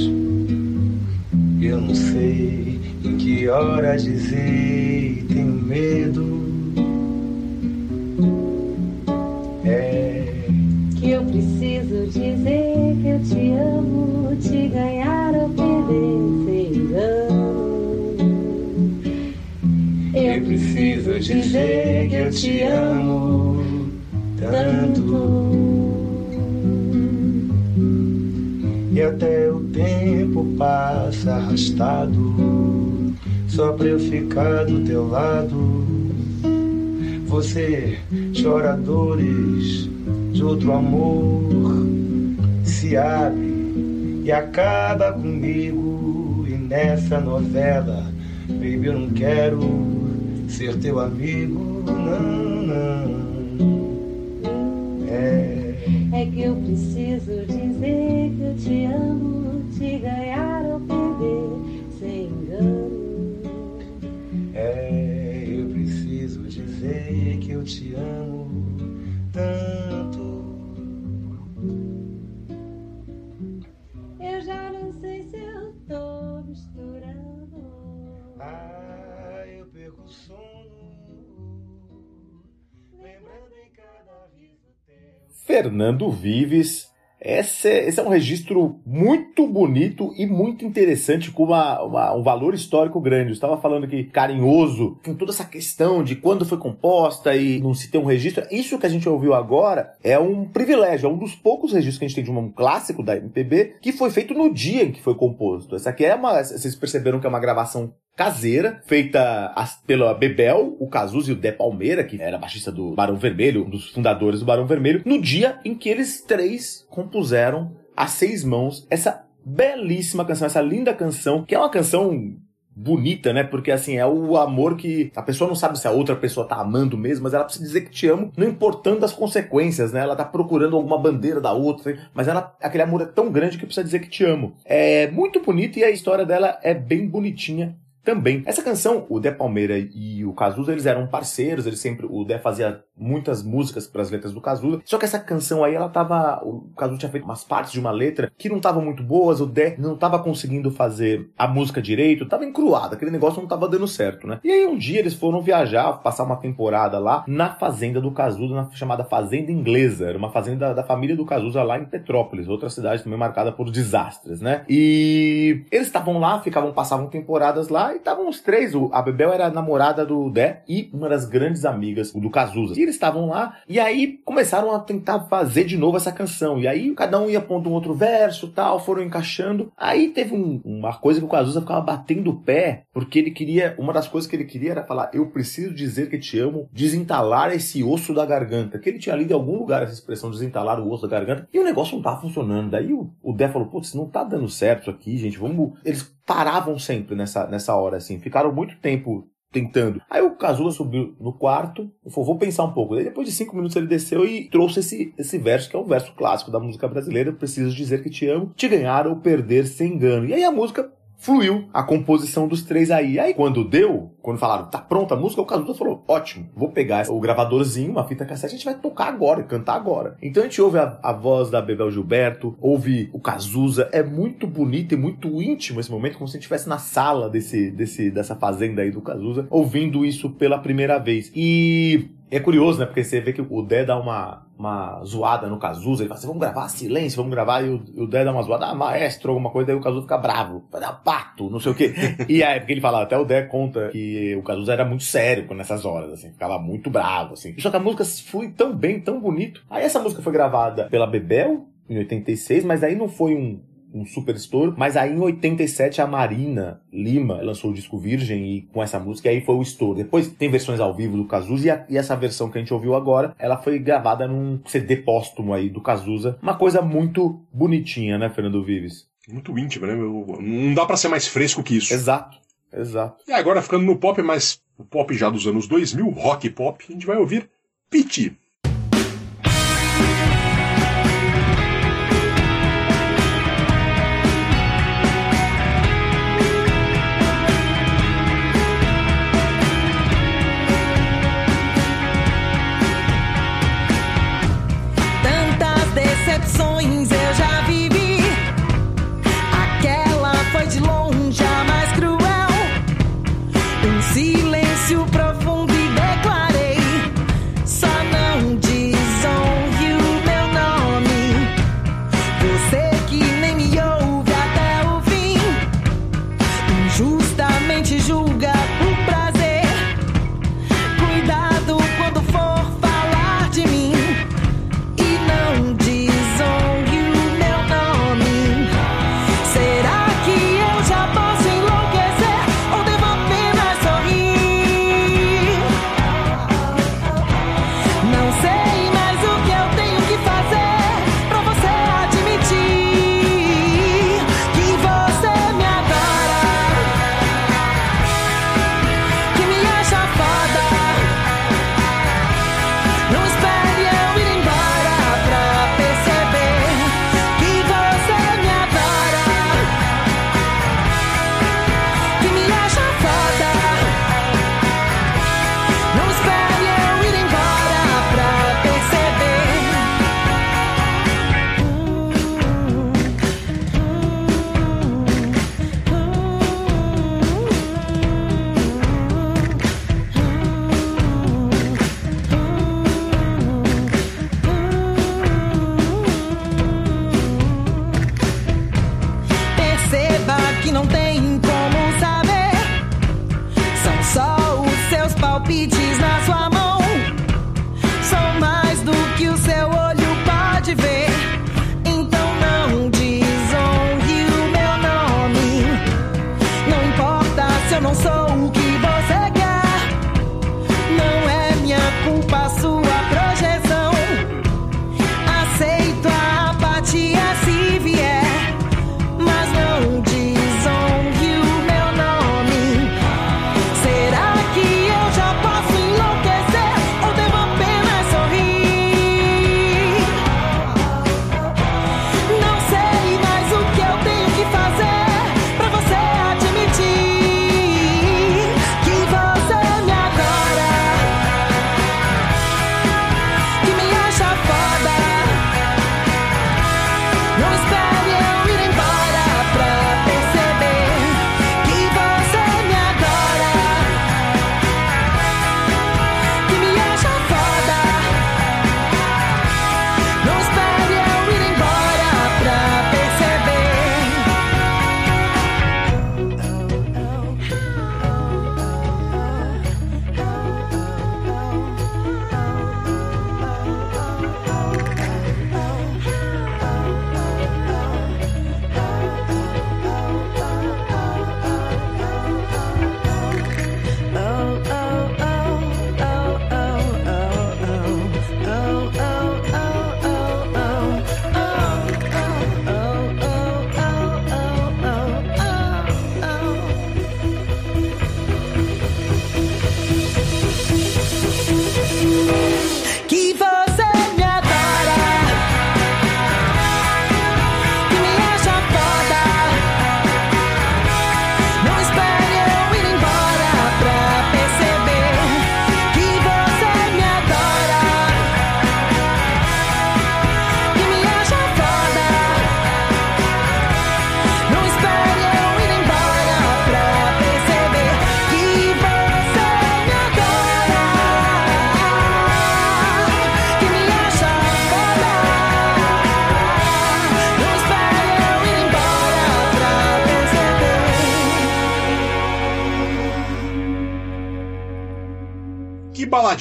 Eu não sei em que hora dizer, tenho medo. É Que eu preciso dizer que eu te amo, te ganhar ou perder sem engano. Eu preciso dizer que eu te amo tanto. E até o tempo passa arrastado, só pra eu ficar do teu lado. Você chora dores de outro amor, se abre e acaba comigo. E nessa novela, baby, eu não quero ser teu amigo, não, não. É. É que eu preciso dizer que eu te amo, te ganhar te amo tanto. Eu já não sei se eu tô misturando. Ah, eu perco o sono, lembrando em cada riso teu. Fernando Vives. Esse é, esse é um registro muito bonito e muito interessante, com uma, uma- um valor histórico grande. Eu estava falando que carinhoso, com toda essa questão de quando foi composta e não se tem um registro. Isso que a gente ouviu agora é um privilégio, é um dos poucos registros que a gente tem de um clássico da MPB que foi feito no dia em que foi composto. Essa aqui é uma. Vocês perceberam que é uma gravação caseira, feita pela Bebel, o Cazuza e o Dé Palmeira, que era baixista do Barão Vermelho, um dos fundadores do Barão Vermelho, no dia em que eles três compuseram a seis mãos essa belíssima canção, essa linda canção, que é uma canção bonita, né? Porque assim, é o amor que a pessoa não sabe se a outra pessoa tá amando mesmo, mas ela precisa dizer que te amo, não importando as consequências, né? Ela tá procurando alguma bandeira da outra, mas ela, aquele amor é tão grande que precisa dizer que te amo. É muito bonito e a história dela é bem bonitinha também. Essa canção, o Dé Palmeira e o Cazuza, eles eram parceiros, eles sempre, o Dé fazia muitas músicas para as letras do Cazuza. Só que essa canção aí, ela tava, o Cazuza tinha feito umas partes de uma letra que não estavam muito boas, o Dé não tava conseguindo fazer a música direito, tava encruado, aquele negócio não tava dando certo, né? E aí um dia eles foram viajar, passar uma temporada lá na fazenda do Cazuza, na chamada Fazenda Inglesa. Era uma fazenda da família do Cazuza lá em Petrópolis, outra cidade também marcada por desastres, né? E eles estavam lá, ficavam, passavam temporadas lá e estavam os três. A Bebel era a namorada do Dé e uma das grandes amigas do Cazuza. E eles estavam lá e aí começaram a tentar fazer de novo essa canção. E aí cada um ia pondo um outro verso tal, foram encaixando. Aí teve um- uma coisa que o Cazuza ficava batendo o pé, porque ele queria, uma das coisas que ele queria era falar: Eu preciso dizer que te amo, desentalar esse osso da garganta. Que ele tinha lido em algum lugar essa expressão, desentalar o osso da garganta, e o negócio não tava funcionando. Daí o, o Dé falou: Putz, não tá dando certo aqui, gente, vamos. Eles paravam sempre nessa, nessa hora, assim, ficaram muito tempo tentando. Aí o Cazuza subiu no quarto falou, vou pensar um pouco. Daí depois de cinco minutos ele desceu e trouxe esse, esse verso, que é um verso clássico da música brasileira, preciso dizer que te amo, te ganhar ou perder sem engano. E aí a música fluiu, a composição dos três aí. Aí quando deu, quando falaram, tá pronta a música, o Cazuza falou, ótimo, vou pegar o gravadorzinho, uma fita cassete, a gente vai tocar agora, cantar agora. Então a gente ouve a, a voz da Bebel Gilberto, ouve o Cazuza, é muito bonito e muito íntimo esse momento, como se a gente estivesse na sala desse, desse, dessa fazenda aí do Cazuza, ouvindo isso pela primeira vez. E é curioso, né? Porque você vê que o Dé dá uma, uma zoada no Cazuza, ele fala assim, vamos gravar, silêncio, vamos gravar, e o, o Dé dá uma zoada, ah, maestro, alguma coisa, daí o Cazuza fica bravo, vai dar pato, não sei o quê. e aí, porque ele fala, até o Dé conta que o Cazuza era muito sério nessas horas, assim, ficava muito bravo, assim. Só que a música flui tão bem, tão bonito. Aí essa música foi gravada pela Bebel, em 86, mas aí não foi um, um super estouro. Mas aí em 87 a Marina Lima lançou o disco Virgem e com essa música e aí foi o estouro. Depois tem versões ao vivo do Cazuza e, a- e essa versão que a gente ouviu agora, ela foi gravada num CD póstumo aí do Cazuza. Uma coisa muito bonitinha, né, Fernando Vives? Muito íntimo, né? meu? Não dá pra ser mais fresco que isso. Exato, exato. E agora, ficando no pop, mas o pop já dos anos 2000, rock pop, a gente vai ouvir Pete.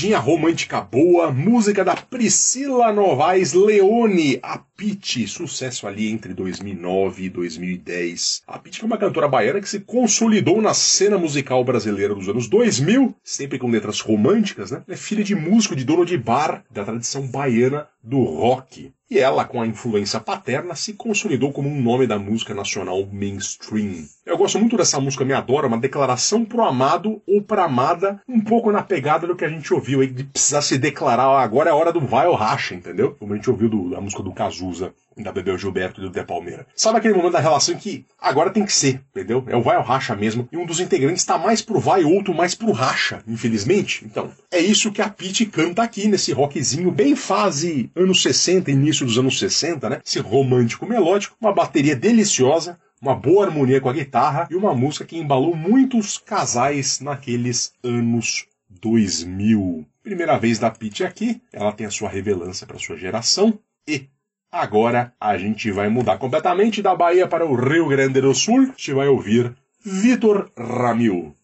Baladinha romântica boa, música da Priscila Novaes Leone, a Pitty, sucesso ali entre 2009 e 2010. A Pitty foi uma cantora baiana que se consolidou na cena musical brasileira dos anos 2000, sempre com letras românticas, né? É filha de músico de dono de bar da tradição baiana do rock. E ela, com a influência paterna, se consolidou como um nome da música nacional mainstream. Eu gosto muito dessa música Me Adora, uma declaração pro amado ou pra amada, um pouco na pegada do que a gente ouviu aí, de precisar se declarar, "Ó, agora é hora do vai ou racha, entendeu? Como a gente ouviu do, da música do Cazuza, da Bebel Gilberto e do Zé Palmeira. Sabe aquele momento da relação que agora tem que ser, entendeu? É o vai ou racha mesmo, e um dos integrantes tá mais pro vai, outro mais pro racha, infelizmente. Então, é isso que a Pete canta aqui nesse rockzinho, bem fase anos 60, início dos anos 60, né? Esse romântico melódico, uma bateria deliciosa, uma boa harmonia com a guitarra e uma música que embalou muitos casais naqueles anos 2000. Primeira vez da Pete aqui, ela tem a sua revelância para sua geração e agora a gente vai mudar completamente da Bahia para o Rio Grande do Sul. A gente vai ouvir Vitor Ramil.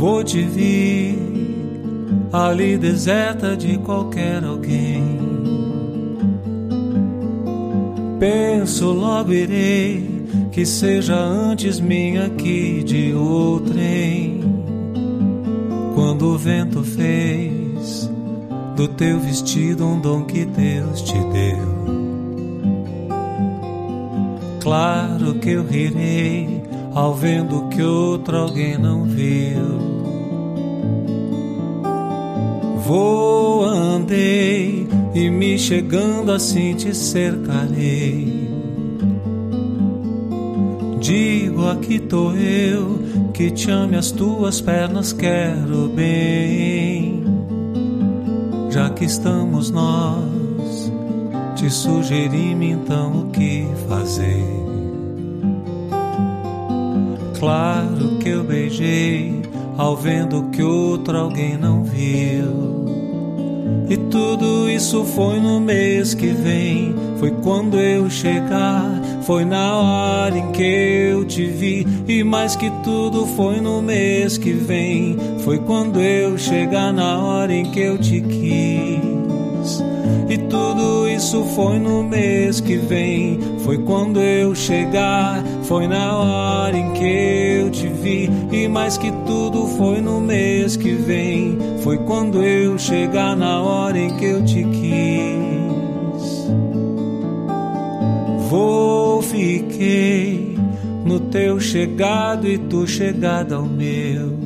Vou te vir ali deserta de qualquer alguém. Penso logo irei que seja antes minha que de outrem. Quando o vento fez do teu vestido um dom que Deus te deu. Claro que eu rirei ao vendo que outro alguém não viu. Vou andei e me chegando assim te cercarei. Digo aqui tô eu que te ame as tuas pernas quero bem. Já que estamos nós, te sugeri-me então o que fazer. Claro que eu beijei ao vendo que outro alguém não viu. E tudo isso foi no mês que vem, foi quando eu chegar, foi na hora em que eu te vi. E mais que tudo foi no mês que vem, foi quando eu chegar na hora em que eu te quis. E tudo isso foi no mês que vem, foi quando eu chegar, foi na hora em que eu te vi. E mais que tudo foi no mês que vem, foi quando eu chegar na hora em que eu te quis. Vou, fiquei no teu chegado e tu chegada ao meu.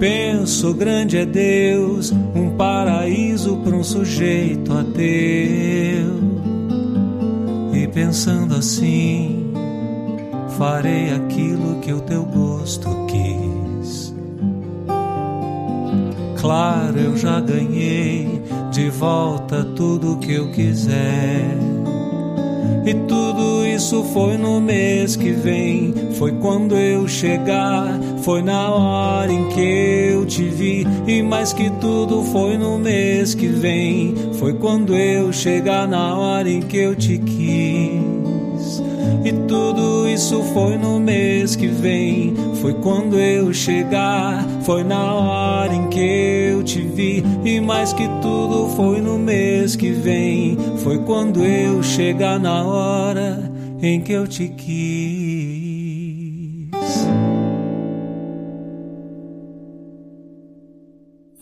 Penso grande é Deus, um paraíso para um sujeito ateu. Pensando assim, farei aquilo que o teu gosto quis. Claro, eu já ganhei de volta tudo que eu quiser. E tudo isso foi no mês que vem, foi quando eu chegar, foi na hora em que eu te vi. E mais que tudo foi no mês que vem, foi quando eu chegar na hora em que eu te quis. E tudo isso foi no mês que vem, foi quando eu chegar, foi na hora em que eu te vi. E mais que tudo foi no mês que vem, foi quando eu chegar na hora em que eu te quis.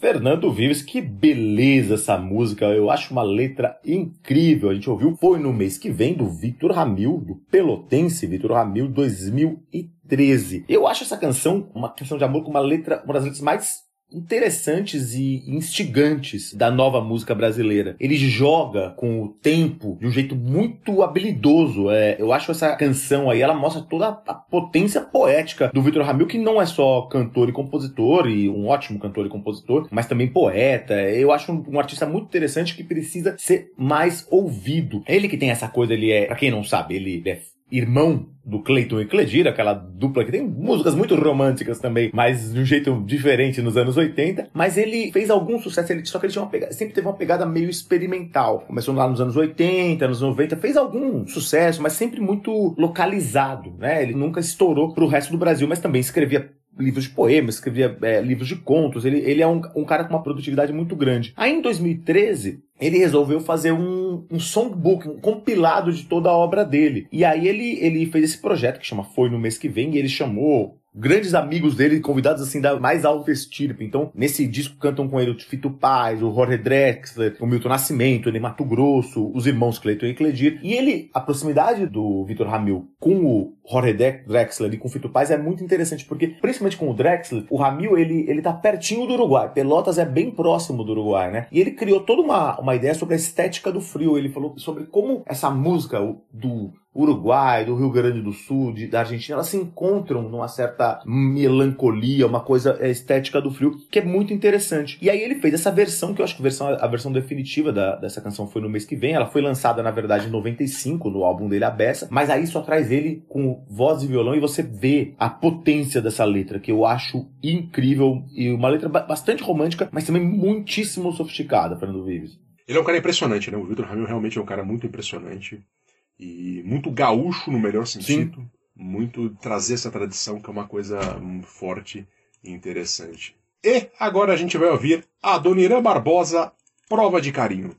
Fernando Vives, que beleza essa música, eu acho uma letra incrível. A gente ouviu Foi no mês que vem do Vitor Ramil, do Pelotense, Vitor Ramil 2013. Eu acho essa canção uma canção de amor com uma letra, uma das letras mais interessantes e instigantes da nova música brasileira. Ele joga com o tempo de um jeito muito habilidoso. É, eu acho essa canção aí, ela mostra toda a potência poética do Vitor Ramil, que não é só cantor e compositor, e um ótimo cantor e compositor, mas também poeta. Eu acho um, um artista muito interessante que precisa ser mais ouvido. Ele que tem essa coisa, ele é, pra quem não sabe, ele é irmão do Clayton e Cledir, aquela dupla que tem músicas muito românticas também, mas de um jeito diferente nos anos 80. Mas ele fez algum sucesso, ele, só que ele tinha uma pegada, sempre teve uma pegada meio experimental. Começou lá nos anos 80, anos 90, fez algum sucesso, mas sempre muito localizado, né? Ele nunca estourou pro resto do Brasil, mas também escrevia livros de poemas, escrevia é, livros de contos. Ele, ele é um, um cara com uma produtividade muito grande. Aí em 2013, ele resolveu fazer um, um songbook, um compilado de toda a obra dele. E aí ele, ele fez esse projeto que chama Foi no mês que vem, e ele chamou grandes amigos dele, convidados assim da mais alta estirpe. Então, nesse disco cantam com ele o Fito Paz, o Jorge Drexler, o Milton Nascimento, o Mato Grosso, os irmãos Cleiton e Cledir. E ele, a proximidade do Vitor Ramil com o Jorge Drexler e com o Fito Paz é muito interessante, porque principalmente com o Drexler, o Ramil, ele, ele tá pertinho do Uruguai. Pelotas é bem próximo do Uruguai, né? E ele criou toda uma, uma ideia sobre a estética do frio. Ele falou sobre como essa música do Uruguai, do Rio Grande do Sul, de, da Argentina, elas se encontram numa certa melancolia, uma coisa é, estética do frio, que é muito interessante. E aí ele fez essa versão, que eu acho que a versão, a versão definitiva da, dessa canção foi no mês que vem. Ela foi lançada, na verdade, em 95, no álbum dele, A Beça, mas aí só traz ele com voz e violão e você vê a potência dessa letra, que eu acho incrível e uma letra ba- bastante romântica, mas também muitíssimo sofisticada, Fernando Vives. Ele é um cara impressionante, né? O Vitor Ramil realmente é um cara muito impressionante. E muito gaúcho no melhor sentido. Muito trazer essa tradição, que é uma coisa hum, forte e interessante. E agora a gente vai ouvir a Adoniran Barbosa, Prova de Carinho.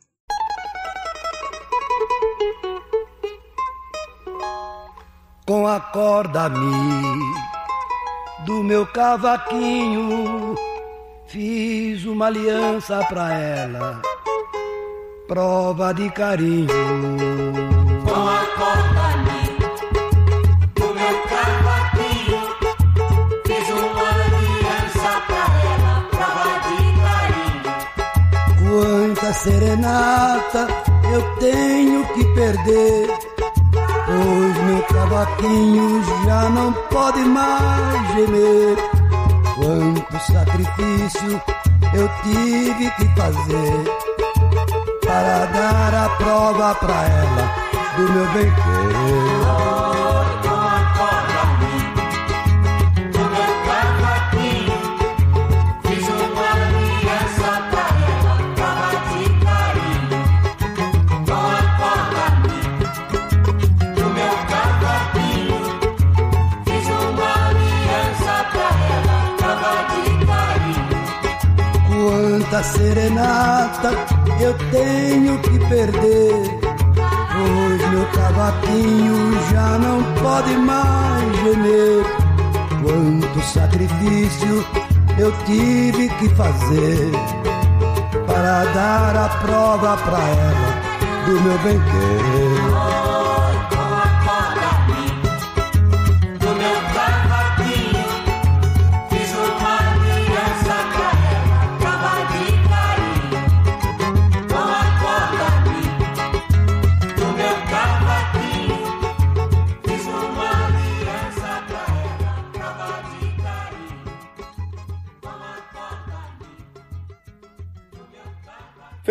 com a corda mi do meu cavaquinho fiz uma aliança pra ela prova de carinho serenata eu tenho que perder pois meu cavaquinho já não pode mais gemer quanto sacrifício eu tive que fazer para dar a prova pra ela do meu bem querer. Tenho que perder, pois meu cavaquinho já não pode mais gemer. Quanto sacrifício eu tive que fazer para dar a prova pra ela do meu bem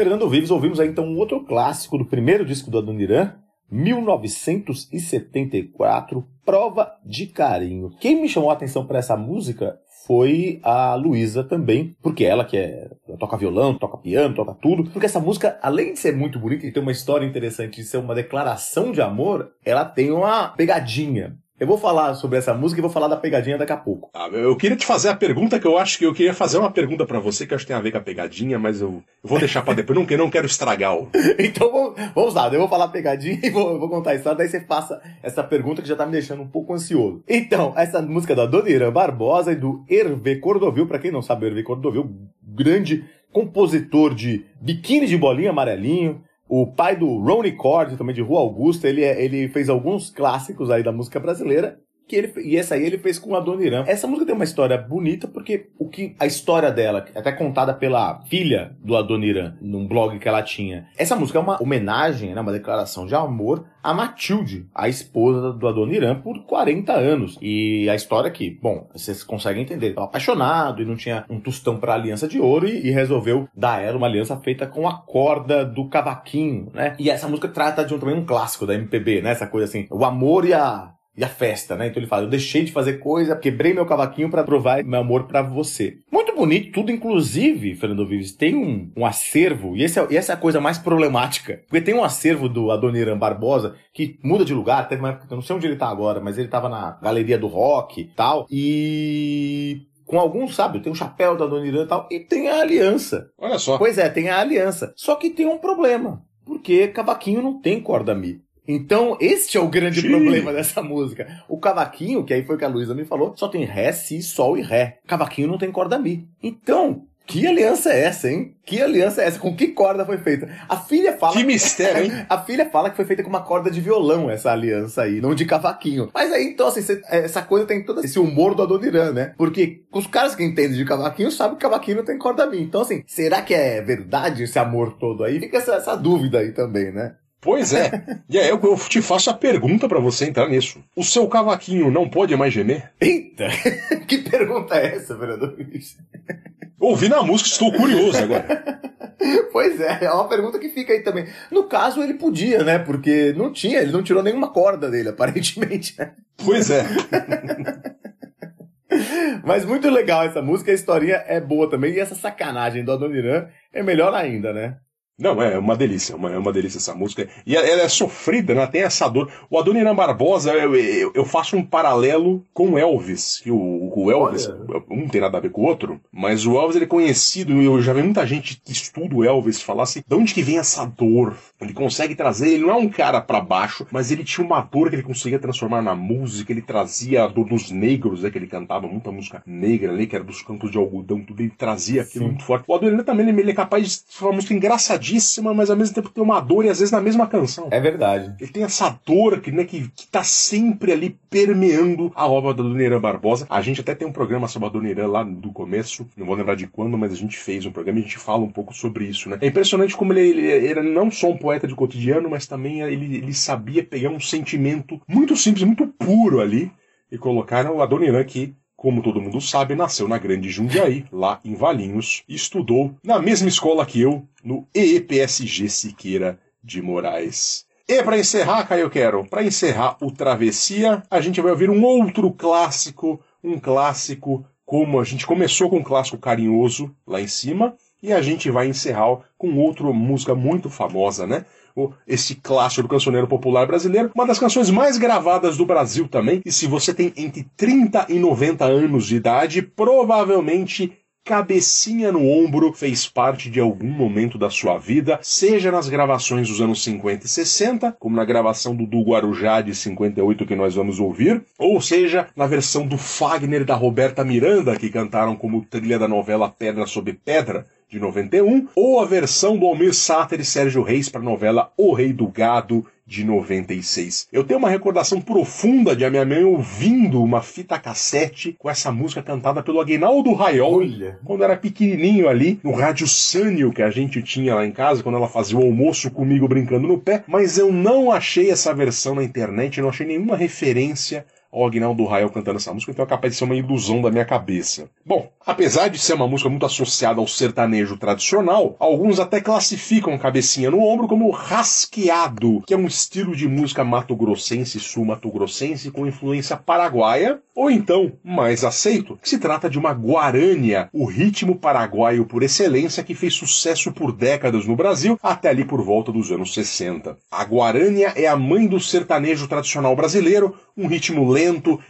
Fernando Vives, ouvimos aí então um outro clássico do primeiro disco do Adoniran, 1974, Prova de Carinho. Quem me chamou a atenção para essa música foi a Luísa também, porque ela que é toca violão, toca piano, toca tudo. Porque essa música, além de ser muito bonita e ter uma história interessante, de ser uma declaração de amor, ela tem uma pegadinha. Eu vou falar sobre essa música e vou falar da pegadinha daqui a pouco. Ah, eu queria te fazer a pergunta que eu acho que eu queria fazer uma pergunta pra você que acho que tem a ver com a pegadinha, mas eu, eu vou deixar pra depois, não, não quero estragar o. Então vamos, lá, eu vou falar a pegadinha e vou, vou contar a história, daí você faça essa pergunta que já tá me deixando um pouco ansioso. Então, essa música da Dona Irã Barbosa e do Hervé Cordovil, pra quem não sabe, o Hervé Cordovil, grande compositor de biquíni de bolinha amarelinho, o pai do Ronnie Cord, também de Rua Augusta, ele, é- ele fez alguns clássicos aí da música brasileira. Que ele, e essa aí ele fez com a Dona Irã. Essa música tem uma história bonita porque o que a história dela, até contada pela filha do Adoniran, num blog que ela tinha. Essa música é uma homenagem, né, uma declaração de amor a Matilde, a esposa do Adoniran, por 40 anos. E a história aqui, bom, vocês conseguem entender, ele estava apaixonado e não tinha um tostão para aliança de ouro e, e resolveu dar ela uma aliança feita com a corda do cavaquinho, né? E essa música trata de um, também um clássico da MPB, né? Essa coisa assim, o amor e a e a festa, né? Então ele fala: Eu deixei de fazer coisa, quebrei meu cavaquinho pra provar meu amor pra você. Muito bonito, tudo, inclusive, Fernando Vives, tem um, um acervo, e, esse é- e essa é a coisa mais problemática. Porque tem um acervo do Adoniran Barbosa que muda de lugar, teve uma época, eu não sei onde ele tá agora, mas ele tava na galeria do rock e tal, e. Com alguns, sabe? Tem o chapéu da Adoniran e tal, e tem a aliança. Olha só. Pois é, tem a aliança. Só que tem um problema. Porque cavaquinho não tem corda mi. Então, este é o grande Sim. problema dessa música. O cavaquinho, que aí foi o que a Luísa me falou, só tem ré, si, sol e ré. Cavaquinho não tem corda mi. Então, que aliança é essa, hein? Que aliança é essa? Com que corda foi feita? A filha fala. Que mistério, hein? A filha fala que foi feita com uma corda de violão, essa aliança aí, não de cavaquinho. Mas aí, então, assim, cê- essa coisa tem todo esse humor do Adoniran, né? Porque os caras que entendem de cavaquinho sabem que cavaquinho não tem corda mi. Então, assim, será que é verdade esse amor todo aí? Fica essa, essa dúvida aí também, né? Pois é. E aí eu, eu te faço a pergunta pra você entrar nisso. O seu cavaquinho não pode mais gemer? Eita! que pergunta é essa, Luiz? Ouvi na música, estou curioso agora. Pois é, é uma pergunta que fica aí também. No caso, ele podia, né? Porque não tinha, ele não tirou nenhuma corda dele, aparentemente. Pois é. Mas muito legal essa música, a historinha é boa também. E essa sacanagem do Adoniran é melhor ainda, né? Não, é uma delícia, uma, é uma delícia essa música. E ela é sofrida, né? Tem essa dor. O Adoniran Barbosa, eu, eu, eu, faço um paralelo com o Elvis. Que o, o Elvis, Olha. um tem nada a ver com o outro, mas o Elvis ele é conhecido, e eu já vi muita gente que estuda o Elvis falar assim, de onde que vem essa dor? Ele consegue trazer, ele não é um cara para baixo, mas ele tinha uma dor que ele conseguia transformar na música, ele trazia a dor dos negros, né? Que ele cantava muita música negra ali, que era dos campos de algodão, tudo, ele trazia aquilo Sim. muito forte. O Adoniran também, ele é capaz de fazer uma música engraçadinha mas ao mesmo tempo tem uma dor e às vezes na mesma canção. É verdade. Ele tem essa dor que, né, que, que tá sempre ali permeando a obra da Dona Irã Barbosa. A gente até tem um programa sobre a Dona Irã lá do começo, não vou lembrar de quando, mas a gente fez um programa e a gente fala um pouco sobre isso, né? É impressionante como ele, ele era não só um poeta de cotidiano, mas também ele, ele sabia pegar um sentimento muito simples, muito puro ali e colocar a Dona Irã que como todo mundo sabe, nasceu na Grande Jundiaí, lá em Valinhos, e estudou na mesma escola que eu, no EEPSG Siqueira de Moraes. E para encerrar, Caio Quero, para encerrar o Travessia, a gente vai ouvir um outro clássico, um clássico como a gente começou com um clássico carinhoso lá em cima, e a gente vai encerrar com outra música muito famosa, né? Esse clássico do cancioneiro popular brasileiro, uma das canções mais gravadas do Brasil também. E se você tem entre 30 e 90 anos de idade, provavelmente Cabecinha no Ombro fez parte de algum momento da sua vida, seja nas gravações dos anos 50 e 60, como na gravação do Du Guarujá de 58 que nós vamos ouvir, ou seja, na versão do Fagner da Roberta Miranda, que cantaram como trilha da novela Pedra sobre Pedra, de 91, ou a versão do Almir Sater e Sérgio Reis para a novela O Rei do Gado, de 96. Eu tenho uma recordação profunda de a minha mãe ouvindo uma fita cassete com essa música cantada pelo Aguinaldo Raiol, Olha. quando era pequenininho ali, no rádio Sânio que a gente tinha lá em casa, quando ela fazia o almoço comigo brincando no pé, mas eu não achei essa versão na internet, não achei nenhuma referência ao Agnaldo Rael cantando essa música, então é capaz de ser uma ilusão da minha cabeça. Bom, apesar de ser uma música muito associada ao sertanejo tradicional, alguns até classificam Cabecinha no Ombro como rasqueado, que é um estilo de música mato-grossense, sul-mato-grossense com influência paraguaia, ou então, mais aceito, que se trata de uma guarânia, o ritmo paraguaio por excelência que fez sucesso por décadas no Brasil, até ali por volta dos anos 60. A guarânia é a mãe do sertanejo tradicional brasileiro, um ritmo lento,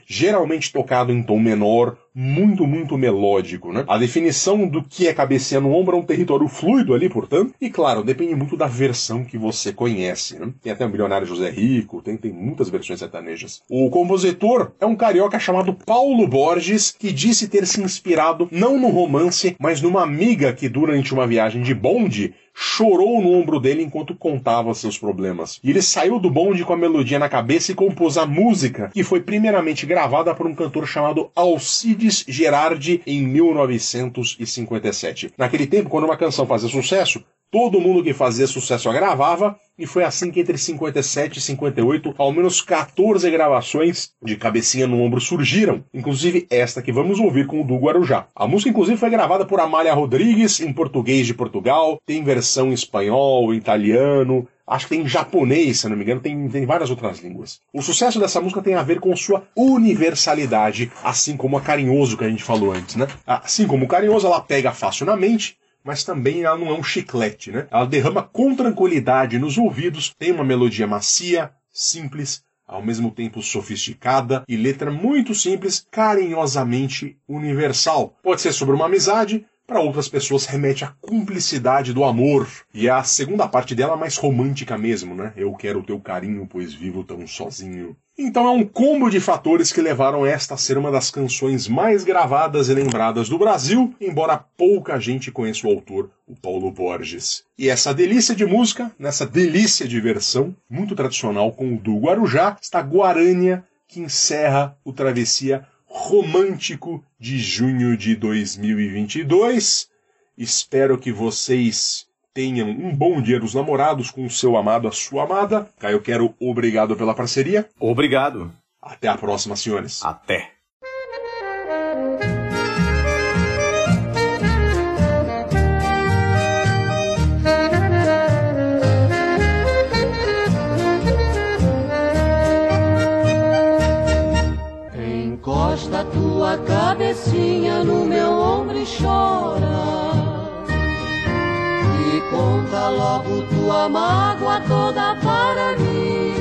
geralmente tocado em tom menor, muito, muito melódico, né? A definição do que é cabecinha no ombro é um território fluido ali, portanto, e claro, depende muito da versão que você conhece, né? Tem até o milionário José Rico, tem, tem muitas versões sertanejas. O compositor é um carioca chamado Paulo Borges, que disse ter se inspirado não no romance, mas numa amiga que durante uma viagem de bonde chorou no ombro dele enquanto contava seus problemas. E ele saiu do bonde com a melodia na cabeça e compôs a música, que foi primeiramente gravada por um cantor chamado Alcides Gerardi em 1957. Naquele tempo, quando uma canção fazia sucesso, Todo mundo que fazia sucesso gravava, e foi assim que entre 57 e 58, ao menos 14 gravações de cabecinha no ombro surgiram, inclusive esta que vamos ouvir com o do Guarujá. A música, inclusive, foi gravada por Amália Rodrigues, em português de Portugal, tem versão em espanhol, italiano, acho que tem em japonês, se não me engano, tem, tem várias outras línguas. O sucesso dessa música tem a ver com sua universalidade, assim como a Carinhoso que a gente falou antes, né? Assim como o Carinhoso, ela pega fácil na mente, mas também ela não é um chiclete, né? Ela derrama com tranquilidade nos ouvidos, tem uma melodia macia, simples, ao mesmo tempo sofisticada e letra muito simples, carinhosamente universal. Pode ser sobre uma amizade, para outras pessoas remete à cumplicidade do amor. E a segunda parte dela é mais romântica mesmo, né? Eu quero o teu carinho, pois vivo tão sozinho. Então é um combo de fatores que levaram esta a ser uma das canções mais gravadas e lembradas do Brasil, embora pouca gente conheça o autor, o Paulo Borges. E essa delícia de música, nessa delícia de versão, muito tradicional com o do Guarujá, está Guarânia, que encerra o Travessia romântico de junho de 2022. Espero que vocês tenham um bom dia dos namorados com o seu amado, a sua amada. Caio Quero, obrigado pela parceria. Obrigado. Até a próxima, senhores. Até. Encosta tua cabecinha no meu ombro e chora. Logo tua mágoa toda para mim.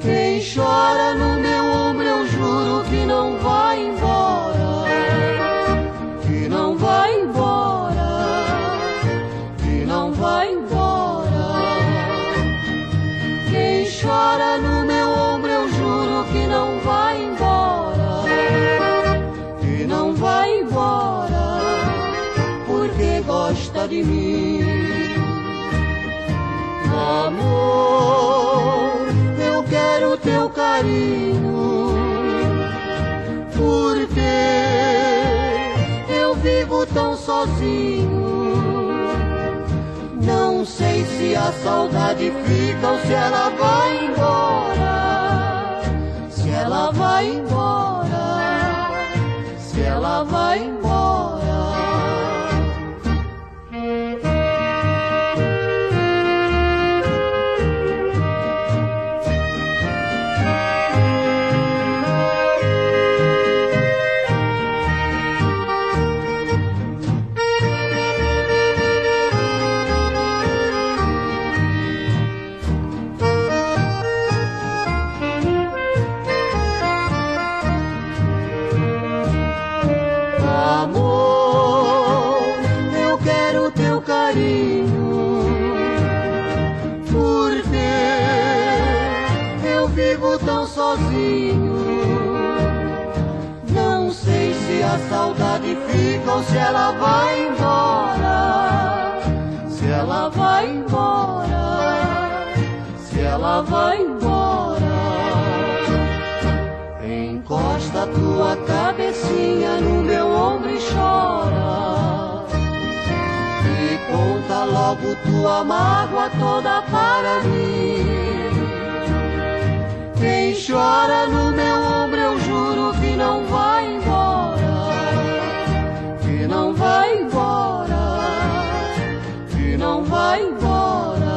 Quem chora no meu de mim. Amor, eu quero teu carinho. Porque eu vivo tão sozinho. Não sei se a saudade fica ou se ela vai embora. Se ela vai embora. Se ela vai embora. Ou se ela vai embora. Se ela vai embora. Se ela vai embora. Encosta tua cabecinha no meu ombro e chora. E conta logo tua mágoa toda para mim. Quem chora no meu ombro, eu juro que não vai embora. Não vai embora. Que não vai embora.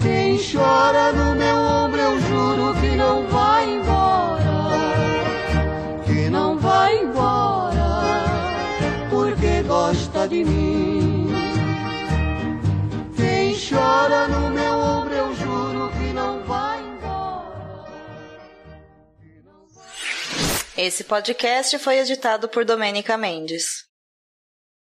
Quem chora no meu ombro, eu juro que não vai embora. Que não vai embora. Porque gosta de mim. Quem chora no meu ombro, Esse podcast foi editado por Domênica Mendes.